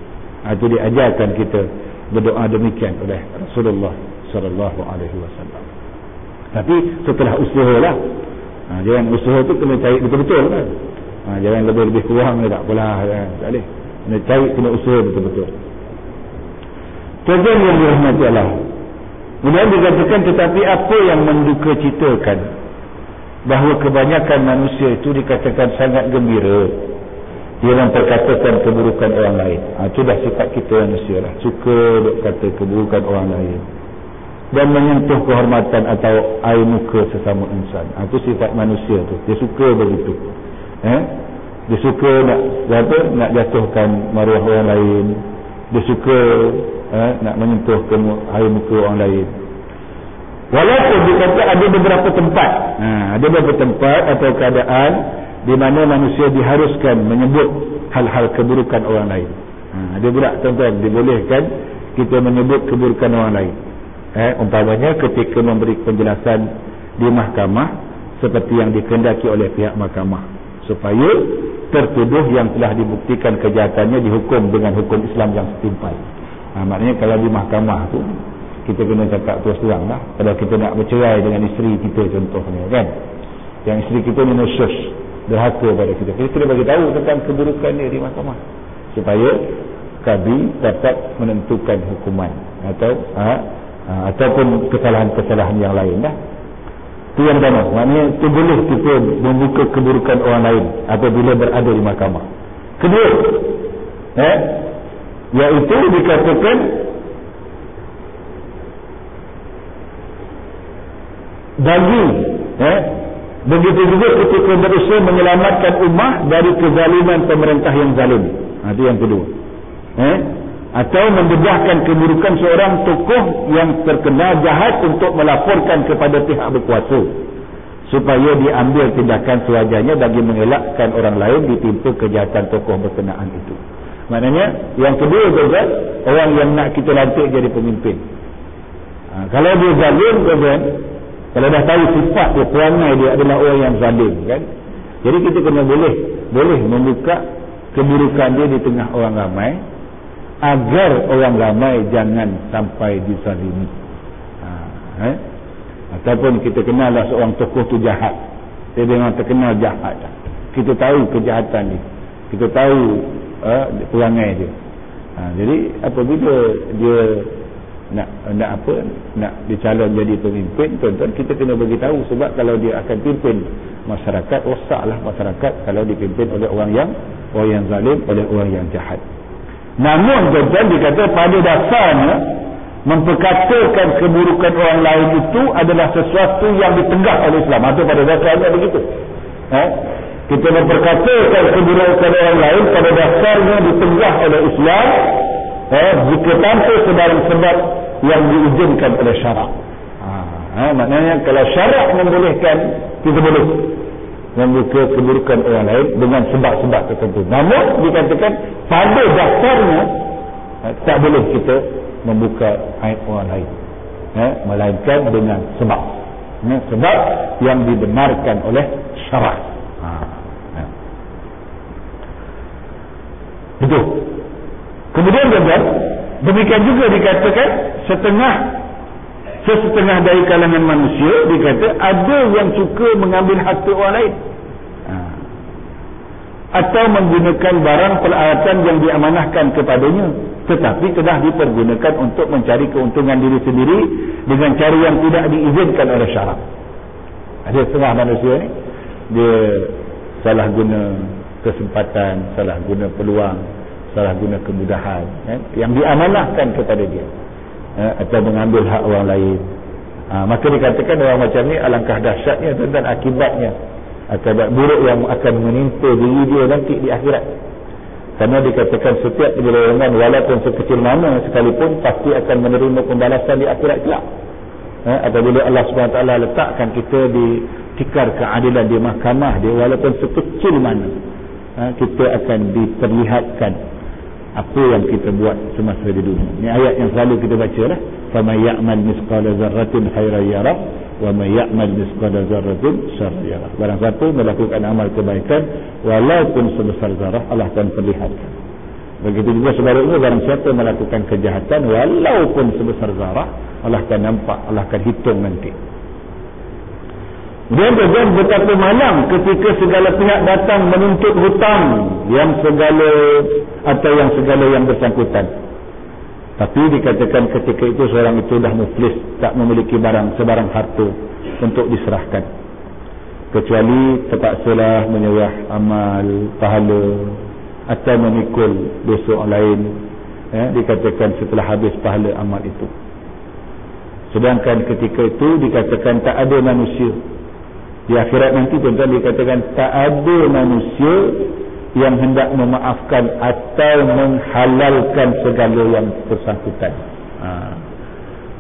Ha, itu diajarkan kita berdoa demikian oleh Rasulullah sallallahu alaihi wasallam. Tapi setelah usaha lah ha, jangan usaha tu kena cari betul-betul kan ha, jangan lebih-lebih kurang tak apalah kan? tak boleh kena cari kena usaha betul-betul Tuan yang dirahmati Allah. Kemudian dikatakan tetapi apa yang menduka citakan bahawa kebanyakan manusia itu dikatakan sangat gembira dia memperkatakan keburukan orang lain. Ha, itu dah sifat kita manusia lah. Suka duk kata keburukan orang lain. Dan menyentuh kehormatan atau air muka sesama insan. Ha, itu sifat manusia tu. Dia suka begitu. Eh? Dia suka nak, apa, nak jatuhkan maruah orang lain. Dia suka eh, nak menyentuh ke air muka orang lain. Walaupun dikata ada beberapa tempat ha, ada beberapa tempat atau keadaan di mana manusia diharuskan menyebut hal-hal keburukan orang lain. Ha, ada pula tuan-tuan dibolehkan kita menyebut keburukan orang lain. Eh, umpamanya ketika memberi penjelasan di mahkamah seperti yang dikendaki oleh pihak mahkamah supaya tertuduh yang telah dibuktikan kejahatannya dihukum dengan hukum Islam yang setimpal. Ha, maknanya kalau di mahkamah tu kita kena cakap terus terang lah. Kalau kita nak bercerai dengan isteri kita contohnya kan? Yang isteri kita ni nusus derhaka pada kita. Kita kena bagi tahu tentang keburukan dia di mahkamah. Supaya kami dapat menentukan hukuman. Atau ha, ha, ataupun kesalahan-kesalahan yang lain lah itu yang pertama maknanya itu boleh kita membuka keburukan orang lain apabila berada di mahkamah kedua eh, Yaitu dikatakan bagi eh, begitu juga ketika berusaha menyelamatkan umat dari kezaliman pemerintah yang zalim. Ha, itu yang kedua. Eh, atau mendedahkan keburukan seorang tokoh yang terkenal jahat untuk melaporkan kepada pihak berkuasa supaya diambil tindakan sewajarnya bagi mengelakkan orang lain ditimpa kejahatan tokoh berkenaan itu. Maknanya yang kedua juga orang yang nak kita lantik jadi pemimpin. Ha, kalau dia zalim kan, kalau dah tahu sifat dia, perangai dia adalah orang yang zalim kan. Jadi kita kena boleh boleh membuka keburukan dia di tengah orang ramai agar orang ramai jangan sampai dizalimi. Ha, eh? Ataupun kita kenallah seorang tokoh tu jahat. Dia memang terkenal jahat. Kita tahu kejahatan dia. Kita tahu uh, perangai dia ha, jadi apabila dia nak nak apa nak dicalon jadi pemimpin tuan-tuan kita kena bagi tahu sebab kalau dia akan pimpin masyarakat rosaklah masyarakat kalau dipimpin oleh orang yang orang yang zalim oleh orang yang jahat namun tuan-tuan dikata pada dasarnya memperkatakan keburukan orang lain itu adalah sesuatu yang ditegak oleh Islam. Atau pada dasarnya begitu. Eh? kita memperkatakan keburukan orang lain pada dasarnya ditegah oleh Islam eh, jika tanpa sebarang sebab yang diizinkan oleh syarak. Ha, maknanya kalau syarak membolehkan kita boleh membuka keburukan orang lain dengan sebab-sebab tertentu. Namun dikatakan pada dasarnya eh, tak boleh kita membuka aib orang lain. Eh, melainkan dengan sebab. Eh, sebab yang dibenarkan oleh syarak ha, eh. betul. Kemudian juga demikian juga dikatakan setengah sesetengah dari kalangan manusia dikata ada yang suka mengambil harta orang lain. Ha. atau menggunakan barang peralatan yang diamanahkan kepadanya tetapi telah dipergunakan untuk mencari keuntungan diri sendiri dengan cara yang tidak diizinkan oleh syarak. Ada setengah manusia ni dia salah guna kesempatan salah guna peluang salah guna kemudahan eh, yang diamanahkan kepada dia eh, atau mengambil hak orang lain. Ha, maka dikatakan orang macam ni alangkah dahsyatnya dan akibatnya. Akibat buruk yang akan menimpa diri dia nanti di akhirat. Kerana dikatakan setiap penyelewengan walaupun sekecil mana sekalipun pasti akan menerima pembalasan di akhirat kelak. Eh, apabila Allah SWT letakkan kita di tikar keadilan di mahkamah dia walaupun sekecil mana eh, kita akan diperlihatkan apa yang kita buat semasa di dunia. Ini ayat yang selalu kita baca lah. فَمَنْ يَعْمَلْ مِسْقَالَ ذَرَّةٍ خَيْرًا يَرَى وَمَنْ يَعْمَلْ مِسْقَالَ ذَرَّةٍ شَرًّا يَرَى Barang siapa melakukan amal kebaikan walaupun sebesar zarah Allah akan perlihatkan. Begitu juga sebaliknya barang siapa melakukan kejahatan walaupun sebesar zarah Allah akan nampak, Allah akan hitung nanti. Dia berjalan betapa malam ketika segala pihak datang menuntut hutang yang segala atau yang segala yang bersangkutan. Tapi dikatakan ketika itu seorang itu dah muflis, tak memiliki barang sebarang harta untuk diserahkan. Kecuali terpaksalah menyerah amal, pahala atau memikul dosa orang lain. Ya, dikatakan setelah habis pahala amal itu. Sedangkan ketika itu dikatakan tak ada manusia di akhirat nanti tuan-tuan dikatakan tak ada manusia yang hendak memaafkan atau menghalalkan segala yang bersangkutan ha.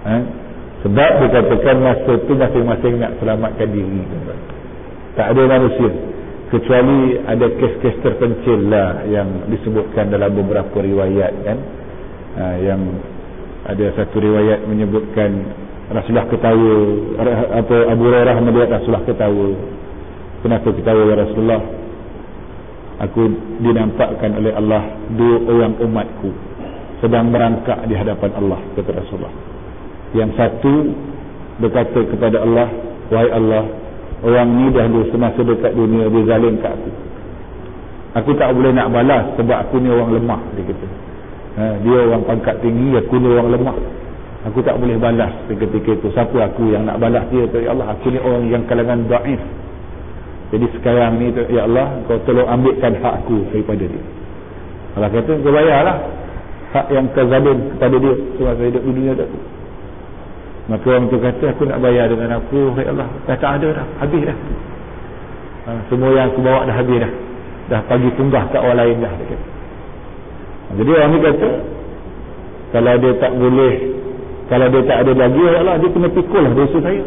Ha? sebab dikatakan masa itu masing-masing nak selamatkan diri tuan-tuan. tak ada manusia kecuali ada kes-kes terpencil lah yang disebutkan dalam beberapa riwayat kan ha, yang ada satu riwayat menyebutkan Rasulullah ketawa. Apa Abu Hurairah melihat Rasulullah ketawa. Kenapa ketawa ya Rasulullah? Aku dinampakkan oleh Allah dua orang umatku sedang merangkak di hadapan Allah kata Rasulullah. Yang satu berkata kepada Allah wahai Allah orang ni dahulu semasa dekat dunia dia zalim kat aku. Aku tak boleh nak balas sebab aku ni orang lemah dia kata. Ha, dia orang pangkat tinggi aku ni orang lemah Aku tak boleh balas ketika itu. Siapa aku yang nak balas dia? Ya Allah, aku ni orang yang kalangan da'if. Jadi sekarang ni, Ya Allah, kau tolong ambilkan hak aku daripada dia. Allah kata, kau bayarlah. Hak yang kau zalim kepada dia. Semasa hidup di dunia tu. Maka orang tu kata, aku nak bayar dengan aku. Ya Allah, dah tak ada dah. Habis dah. Ha, semua yang aku bawa dah habis dah. Dah pagi tunggah kat orang lain dah. Jadi orang ni kata, kalau dia tak boleh kalau dia tak ada lagi Allah dia kena pikul lah dosa saya.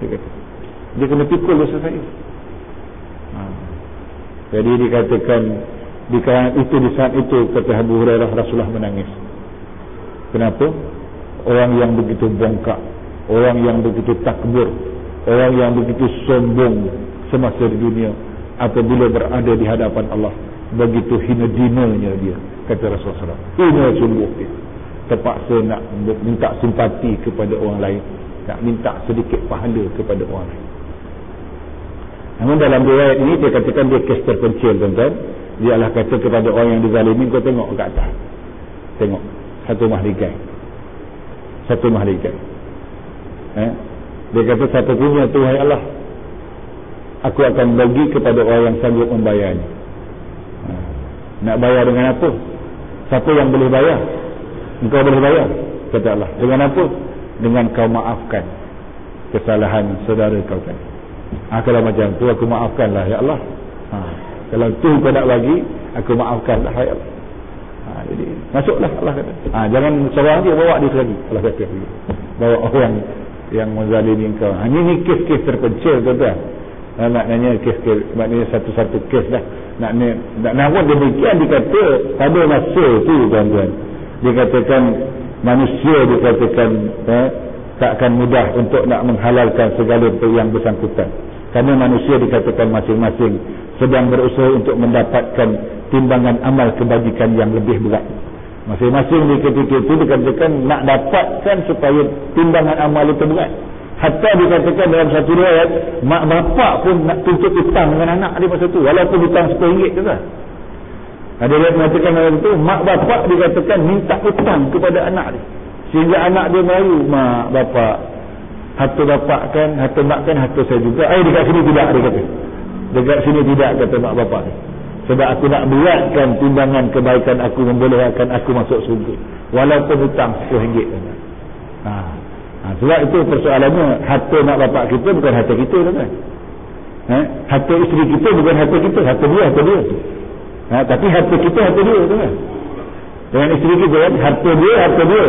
Dia kata. Dia kena pikul dosa saya. Ha. jadi dikatakan di kalangan itu di saat itu kata Abu Hurairah Rasulullah menangis. Kenapa? Orang yang begitu bongkak orang yang begitu takbur orang yang begitu sombong semasa di dunia apabila berada di hadapan Allah begitu hina dinanya dia kata Rasulullah hina sungguh dia terpaksa nak minta simpati kepada orang lain nak minta sedikit pahala kepada orang lain. Namun dalam riwayat ini dia katakan dia kes terpencil tuan-tuan. Dia Allah kata kepada orang yang dizalimi kau tengok ke atas? Tengok. Satu mahligai. Satu mahligai. Eh? dia kata satu punya Tuhan Allah aku akan bagi kepada orang yang sanggup membayarnya. Ha. nak bayar dengan apa? Siapa yang boleh bayar engkau boleh bayar kata Allah. Dengan apa? Dengan kau maafkan kesalahan saudara kau tadi. Ha, kalau macam tu aku maafkanlah ya Allah. Kalau tu kau nak bagi aku maafkan lah hayat ha, jadi masuklah Allah kata. Ha, jangan seorang dia bawa dia lagi Allah kata. Bawa orang yang menzalimi kau ha, ini kes-kes terpencil tuan-tuan. Ha, maknanya kes-kes maknanya satu-satu kes lah maknanya nak namun demikian dikata pada masa tu tuan-tuan dikatakan manusia dikatakan eh, tak akan mudah untuk nak menghalalkan segala yang bersangkutan. Kerana manusia dikatakan masing-masing sedang berusaha untuk mendapatkan timbangan amal kebajikan yang lebih berat. Masing-masing di ketika itu dikatakan nak dapatkan supaya timbangan amal itu berat. Hatta dikatakan dalam satu riwayat mak bapak pun nak tuntut hutang dengan anak dia masa itu walaupun hutang RM10 tu kan ada yang mengatakan dalam itu mak bapak dikatakan minta hutang kepada anak dia. Sehingga anak dia merayu mak bapak harta bapak kan harta mak kan harta saya juga. Eh dekat sini tidak dia kata. Dekat sini tidak kata mak bapak ni sebab aku nak beratkan timbangan kebaikan aku membolehkan aku masuk surga walaupun hutang RM10 ha. ha. sebab itu persoalannya harta mak bapak kita bukan harta kita kan ha? harta isteri kita bukan harta kita harta dia harta dia ha? tapi harta kita harta dia kan? Dengan isteri kita kan? Harta dia harta dia.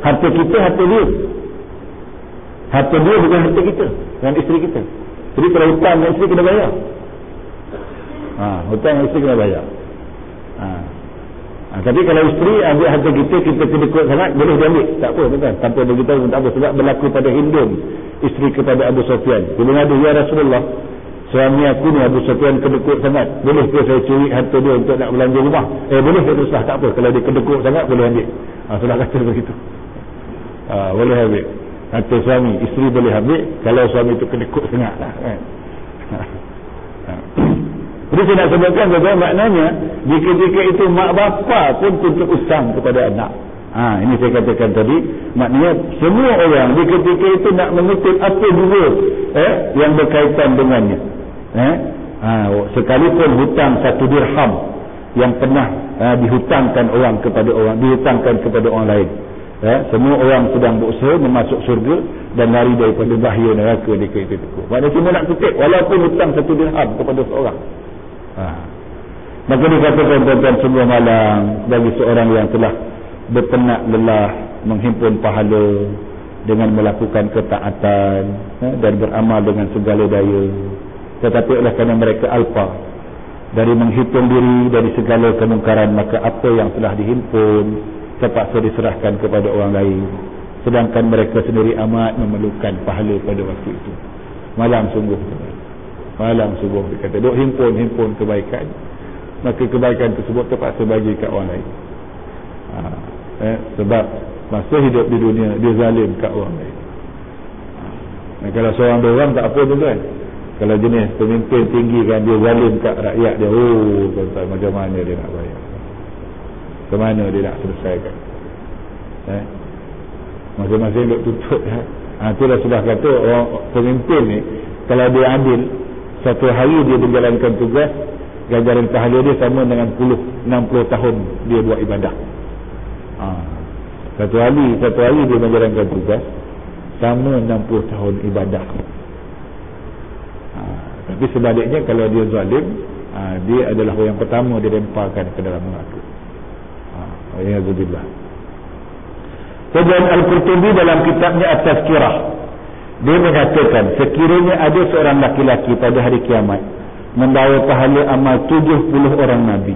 Harta kita harta dia. Harta dia bukan harta kita dengan isteri kita. Jadi kalau hutang dengan isteri kena bayar. Ha, hutang dengan isteri kena bayar. Ha. Ha, tapi kalau isteri ambil harta kita kita kedekut sangat boleh dia ambil tak apa kan tanpa beritahu pun tak apa. Sebab berlaku pada Hindun isteri kepada Abu Sofyan bila ada ya Rasulullah suami aku ni Abu Sofyan kedekut sangat. Boleh ke saya curi harta dia untuk nak belanja rumah? Eh boleh ke teruslah tak apa. Kalau dia kedekut sangat boleh ambil. Ha, sudah kata begitu. Ha, boleh ambil. Harta suami isteri boleh ambil. Kalau suami itu kedekut sangat lah kan? Jadi saya nak sebutkan bahawa maknanya. Di ketika itu mak bapa pun tuntut usang kepada anak. Ha, ini saya katakan tadi. Maknanya semua orang di ketika itu nak mengutip apa dua eh, yang berkaitan dengannya eh? ha, sekalipun hutang satu dirham yang pernah ha, dihutangkan orang kepada orang dihutangkan kepada orang lain. Ya, semua orang sedang berusaha memasuk surga dan lari daripada bahaya neraka di kereta itu maknanya semua nak kutip walaupun hutang satu dirham kepada seorang. Ha. maka dikatakan tuan-tuan semua malam bagi seorang yang telah berpenat lelah menghimpun pahala dengan melakukan ketaatan ya, dan beramal dengan segala daya tetapi oleh kerana mereka alpa dari menghitung diri dari segala kemungkaran maka apa yang telah dihimpun terpaksa diserahkan kepada orang lain. Sedangkan mereka sendiri amat memerlukan pahala pada waktu itu. Malam sungguh malam sungguh dia kata duk himpun-himpun kebaikan. Maka kebaikan tersebut terpaksa bagi kat orang lain. Ha, eh, sebab masa hidup di dunia dia zalim kat orang lain. Ha, kalau seorang dua orang tak apa tu kan kalau jenis pemimpin tinggi kan dia zalim kat rakyat dia oh tuan macam mana dia nak bayar ke mana dia nak selesaikan eh? masing-masing duk tutup eh? ha, itulah sudah kata orang pemimpin ni kalau dia adil satu hari dia menjalankan tugas ganjaran pahala dia sama dengan 10, 60 tahun dia buat ibadah ha. satu hari satu hari dia menjalankan tugas sama 60 tahun ibadah. Tapi sebaliknya kalau dia zalim ha, dia adalah orang pertama dia lemparkan ke dalam neraka Alhamdulillah. Kemudian Al-Qurtubi dalam kitabnya At-Tazkirah dia mengatakan sekiranya ada seorang laki-laki pada hari kiamat membawa pahala amal 70 orang nabi.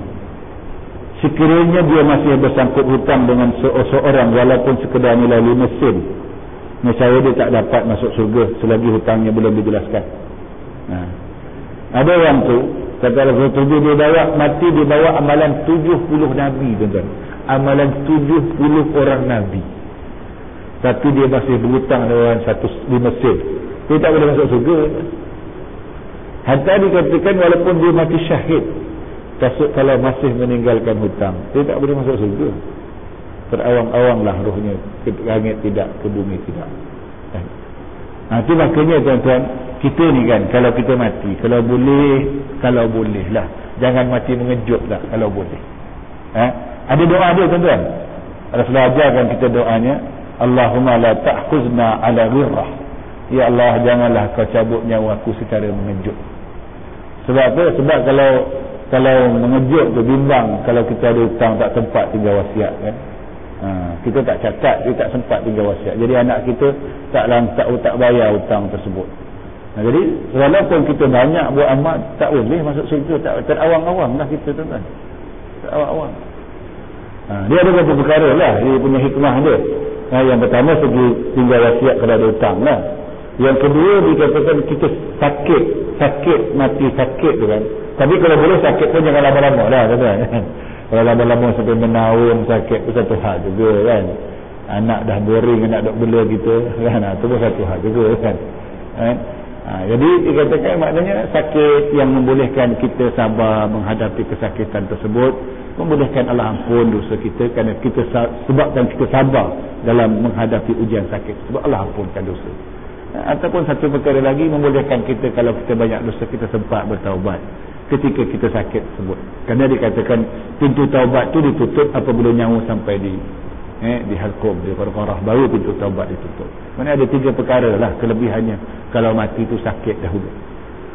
Sekiranya dia masih bersangkut hutang dengan seorang walaupun sekedar nilai 5 sen. Misalnya dia tak dapat masuk surga selagi hutangnya belum dijelaskan. Ada orang tu kata Al-Qurtubi dia bawa mati dia bawa amalan 70 nabi tuan-tuan. Amalan 70 orang Nabi. Tapi dia masih berhutang dengan satu di Mesir dia tak boleh masuk surga hatta dikatakan walaupun dia mati syahid kasut kalau masih meninggalkan hutang dia tak boleh masuk surga terawang-awang lah rohnya ke langit tidak ke bumi tidak Nah, itu makanya tuan-tuan kita ni kan kalau kita mati kalau boleh kalau boleh lah jangan mati mengejut lah kalau boleh eh? Ada doa dia tuan-tuan. Rasulullah ajarkan kita doanya, Allahumma la ta'khuzna ala ghirrah. Ya Allah, janganlah kau cabut nyawa aku secara mengejut. Sebab apa? Sebab kalau kalau mengejut tu bimbang kalau kita ada hutang tak sempat tinggal wasiat kan ha, kita tak catat kita tak sempat tinggal wasiat. Jadi anak kita tak tak, tak bayar hutang tersebut. Ha, jadi walaupun kita banyak buat amat tak boleh masuk surga tak terawang-awang lah kita tuan-tuan. Terawang-awang. Ha, dia ada beberapa perkara lah. Dia punya hikmah dia. Ha, yang pertama segi tinggal wasiat kalau ada hutang lah. Yang kedua dikatakan kita sakit. Sakit mati sakit tu kan tapi kalau boleh sakit pun jangan lama-lama lah kan kalau lama-lama sampai menahun sakit pun satu hal juga kan? Anak dah boring nak dok bela kita kan? Itu pun satu hal juga kan? Eh? ha, jadi dikatakan maknanya sakit yang membolehkan kita sabar menghadapi kesakitan tersebut membolehkan Allah ampun dosa kita kerana kita sebabkan kita sabar dalam menghadapi ujian sakit. Sebab Allah ampunkan dosa. Ataupun satu perkara lagi membolehkan kita kalau kita banyak dosa kita sempat bertaubat ketika kita sakit tersebut. Kerana dikatakan pintu taubat tu ditutup apabila nyawa sampai di eh, di halkum di korah baru pintu taubat ditutup. Mana ada tiga perkara lah kelebihannya. Kalau mati itu sakit dahulu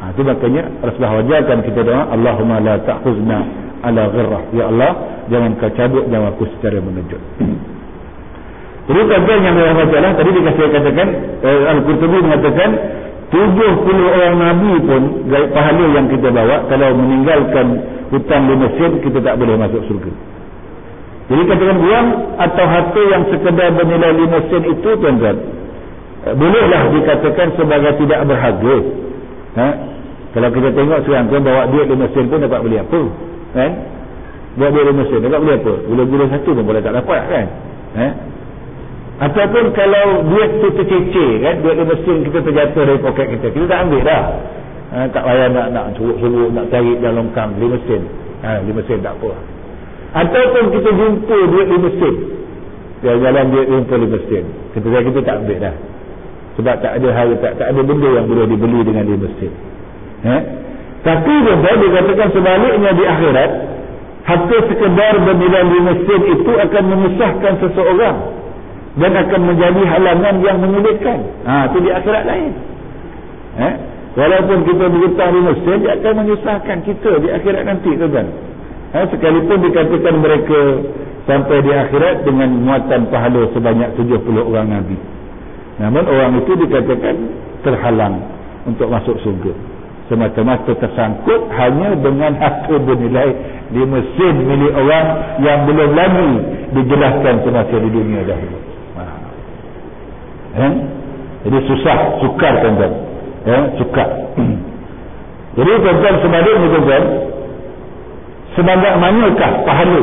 ha, itu makanya Rasulullah wajarkan kita doa Allahumma la ta'khuzna ala ghirrah. Ya Allah jangan kau cabut nyawaku secara mengejut Jadi tuan yang berapa lah tadi dikasih katakan eh, Al-Qurtubi mengatakan 70 orang Nabi pun pahala yang kita bawa kalau meninggalkan hutang di Mesir kita tak boleh masuk surga. Jadi katakan uang atau harta yang sekedar bernilai 5 sen itu tuan-tuan eh, bolehlah dikatakan sebagai tidak berharga. Ha? Kalau kita tengok sekarang tuan bawa duit 5 sen pun dapat beli apa? Kan? Buat duit 5 sen dapat beli apa? Gula-gula satu pun boleh tak dapat kan? Ha? Ataupun kalau duit tu tercecer kan, duit di mesin kita terjatuh dari poket kita, kita tak ambil dah. Ha, tak payah nak nak suruh-suruh nak cari dalam longkang di mesin. Ha, di mesin tak apa. Ataupun kita jumpa duit di mesin. Dia jalan duit jumpa di mesin. Kita kita tak ambil dah. Sebab tak ada hal tak, tak ada benda yang boleh dibeli dengan di mesin. Ha? Tapi dia dikatakan sebaliknya di akhirat, harta sekedar bernilai di mesin itu akan menyusahkan seseorang dan akan menjadi halangan yang menyulitkan. Ha, itu di akhirat lain. Eh? Walaupun kita berhutang di Mesir, dia akan menyusahkan kita di akhirat nanti. Kan? Ha, sekalipun dikatakan mereka sampai di akhirat dengan muatan pahala sebanyak 70 orang Nabi. Namun orang itu dikatakan terhalang untuk masuk surga. Semata-mata tersangkut hanya dengan harta bernilai di mesin milik orang yang belum lagi dijelaskan semasa di dunia dahulu eh? jadi susah sukar tuan-tuan eh? sukar jadi tuan-tuan sebaliknya tuan-tuan sebanyak manakah pahala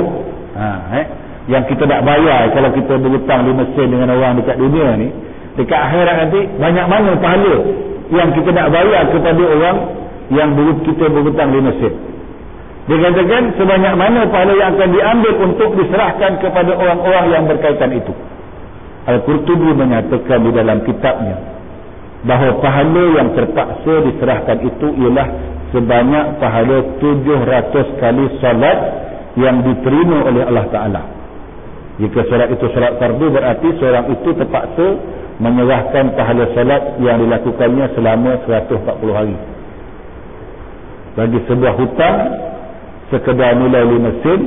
ha, eh? yang kita nak bayar kalau kita berhutang di mesin dengan orang dekat dunia ni dekat akhirat nanti banyak mana pahala yang kita nak bayar kepada orang yang kita berhutang di mesin dia katakan sebanyak mana pahala yang akan diambil untuk diserahkan kepada orang-orang yang berkaitan itu Al-Qurtubi menyatakan di dalam kitabnya bahawa pahala yang terpaksa diserahkan itu ialah sebanyak pahala 700 kali salat yang diterima oleh Allah Ta'ala. Jika salat itu salat fardu berarti seorang itu terpaksa menyerahkan pahala salat yang dilakukannya selama 140 hari. Bagi sebuah hutang sekedar nilai 5 sen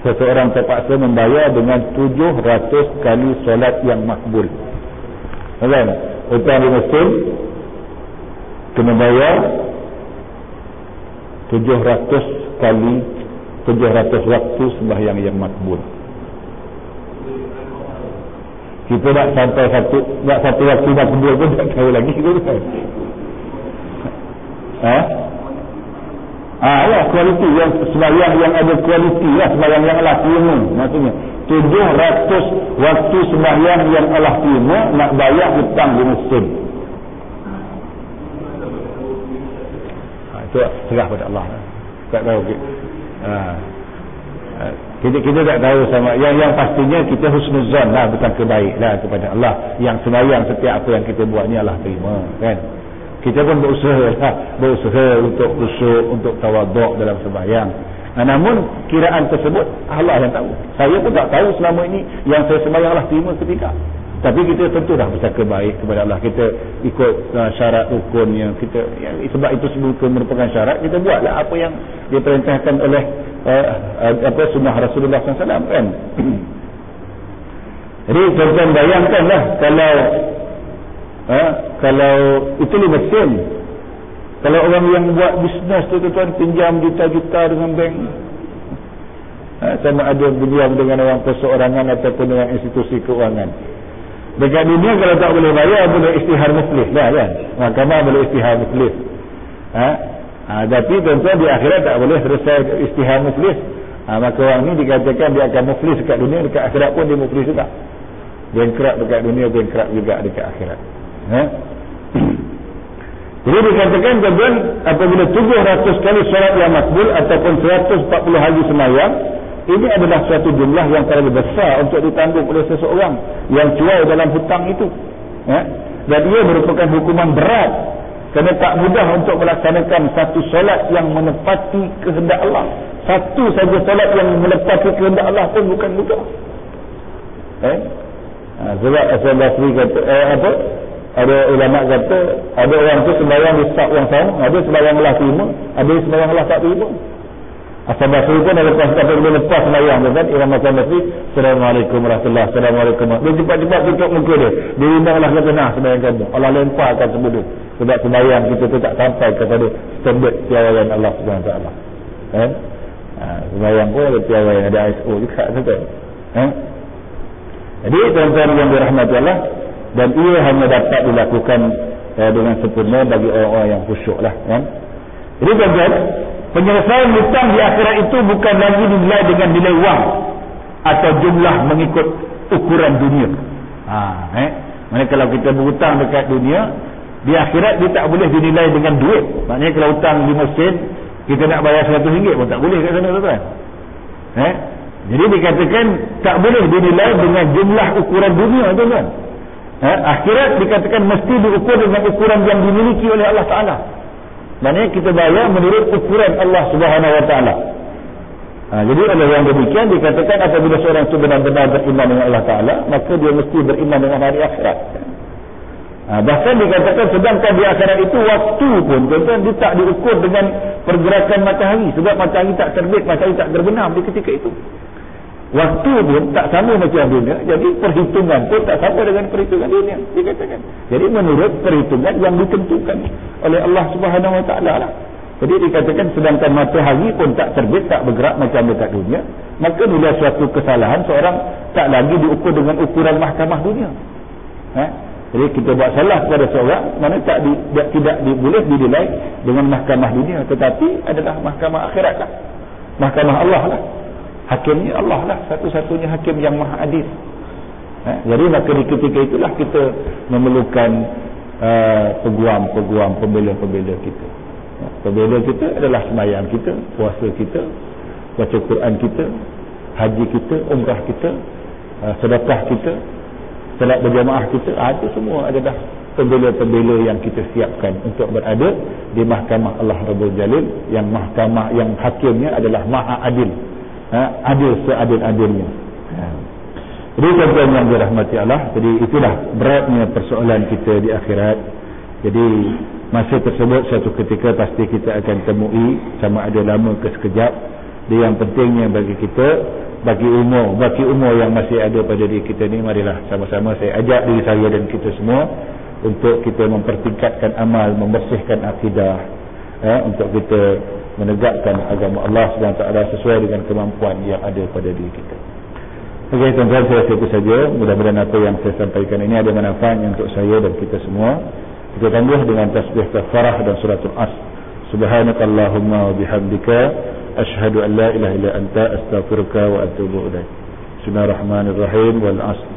seseorang terpaksa membayar dengan 700 kali solat yang makbul. Kan hutang di Mesir kena bayar 700 kali 700 waktu sembahyang yang makbul. Kita nak sampai satu nak satu waktu makbul pun tak tahu lagi kan? Ha? Ya kualiti yang sembahyang yang ada kualiti lah sembahyang yang Allah terima maksudnya 700 waktu sembahyang yang Allah terima nak bayar hutang di masjid. Ha, itu serah pada Allah. Tak tahu. Ha. Kita, kita tak tahu sama yang yang pastinya kita husnuzan lah bukan kebaik lah kepada Allah yang sembahyang setiap apa yang kita buat ni Allah terima kan kita pun berusaha lah, berusaha untuk khusyuk untuk tawaduk dalam sembahyang. Nah, namun kiraan tersebut Allah yang tahu. Saya pun tak tahu selama ini yang saya sembahyang Allah terima ketika tapi kita tentu dah bersaka baik kepada Allah. Kita ikut uh, syarat rukunnya. Kita ya, sebab itu sebut merupakan syarat kita buatlah apa yang diperintahkan oleh uh, uh, apa sunnah Rasulullah SAW kan? Jadi tuan-tuan bayangkanlah kalau uh, kalau itu lima sen kalau orang yang buat bisnes tu tuan pinjam juta-juta dengan bank uh, sama ada pinjam dengan orang perseorangan ataupun dengan institusi keuangan Dekat dunia kalau tak boleh bayar boleh istihar muflis dah kan. Mahkamah boleh istihar muflis. Ha? ha tapi tuan-tuan di akhirat tak boleh selesai istihar muflis. Ha, maka orang ni dikatakan dia akan muflis dekat dunia dekat akhirat pun dia muflis juga. Bankrupt dekat dunia bankrupt juga dekat akhirat. Ha? Jadi dikatakan tuan-tuan apabila 700 kali solat yang makbul ataupun 140 hari semayang ini adalah suatu jumlah yang terlalu besar untuk ditanggung oleh seseorang yang cuai dalam hutang itu ya? dan ia merupakan hukuman berat kerana tak mudah untuk melaksanakan satu solat yang menepati kehendak Allah satu saja solat yang menepati kehendak Allah pun bukan mudah eh? ha, sebab Asal Basri kata eh, apa ada ulama kata ada orang tu sembahyang di sak yang sama ada sembahyang Allah terima ada sembahyang Allah tak terima Asal Basri pun ada lepas kata dia lepas semayang tu kan Imam Asal Basri Assalamualaikum warahmatullahi Assalamualaikum Dia cepat-cepat tutup muka dia. Dia undang Allah kata nah semayang kamu. Allah lemparkan semua dia Sebab semayang kita tu tak sampai kepada Standard piawaian Allah SWT Kan ha, Semayang pun ada piawaian Ada ISO juga kan Jadi tuan-tuan yang dirahmati Allah Dan ia hanya dapat dilakukan eh, Dengan sempurna bagi orang-orang yang khusyuk lah kan Jadi tuan-tuan Penyelesaian hutang di akhirat itu bukan lagi dinilai dengan nilai wang atau jumlah mengikut ukuran dunia. Ha, eh? Maksudnya kalau kita berhutang dekat dunia, di akhirat dia tak boleh dinilai dengan duit. Maknanya kalau hutang 5 sen, kita nak bayar 100 ringgit pun tak boleh kat sana tuan. Eh? Jadi dikatakan tak boleh dinilai dengan jumlah ukuran dunia tuan. Eh? Akhirat dikatakan mesti diukur dengan ukuran yang dimiliki oleh Allah Taala. Maknanya kita bayar menurut ukuran Allah Subhanahu Wa Taala. Ha, jadi oleh yang demikian dikatakan apabila seorang itu benar-benar beriman dengan Allah Taala, maka dia mesti beriman dengan hari akhirat. Ha, bahkan dikatakan sedangkan di akhirat itu waktu pun tuan-tuan dia tak diukur dengan pergerakan matahari sebab matahari tak terbit, matahari tak terbenam di ketika itu. Waktu pun tak sama macam dunia. Jadi perhitungan pun tak sama dengan perhitungan dunia. Dikatakan. Jadi menurut perhitungan yang ditentukan oleh Allah Subhanahu Wa Taala lah. Jadi dikatakan sedangkan matahari pun tak terbit, tak bergerak macam dekat dunia. Maka bila suatu kesalahan seorang tak lagi diukur dengan ukuran mahkamah dunia. Ha? Jadi kita buat salah kepada seorang mana tak di, tidak di, boleh dinilai dengan mahkamah dunia. Tetapi adalah mahkamah akhirat lah. Mahkamah Allah lah hakimnya Allah lah satu-satunya hakim yang maha adil ha? jadi maka di ketika itulah kita memerlukan uh, peguam-peguam pembela-pembela kita ha? pembela kita adalah semayang kita puasa kita baca Quran kita haji kita, umrah kita uh, sedekah kita salat berjamaah kita ha, itu semua adalah pembela-pembela yang kita siapkan untuk berada di mahkamah Allah Rabbul Jalil yang mahkamah yang hakimnya adalah maha adil ha, adil seadil-adilnya. Ha. jadi tuan-tuan yang dirahmati Allah jadi itulah beratnya persoalan kita di akhirat. Jadi masa tersebut satu ketika pasti kita akan temui sama ada lama ke sekejap dia yang pentingnya bagi kita bagi umur bagi umur yang masih ada pada diri kita ni marilah sama-sama saya ajak diri saya dan kita semua untuk kita mempertingkatkan amal membersihkan akidah eh, untuk kita menegakkan agama Allah SWT sesuai dengan kemampuan yang ada pada diri kita. Ok tuan-tuan saya rasa itu saja. Mudah-mudahan apa yang saya sampaikan ini ada manfaatnya untuk saya dan kita semua. Kita tambah dengan tasbih kafarah dan suratul as. Subhanakallahumma bihamdika ashhadu an la ilaha illa anta astaghfiruka wa atubu ilaik bismillahirrahmanirrahim. Wal asr.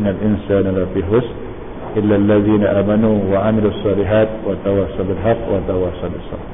Innal insana lafi husn. Wa amilus salihat wa bil haqq wa bis sabr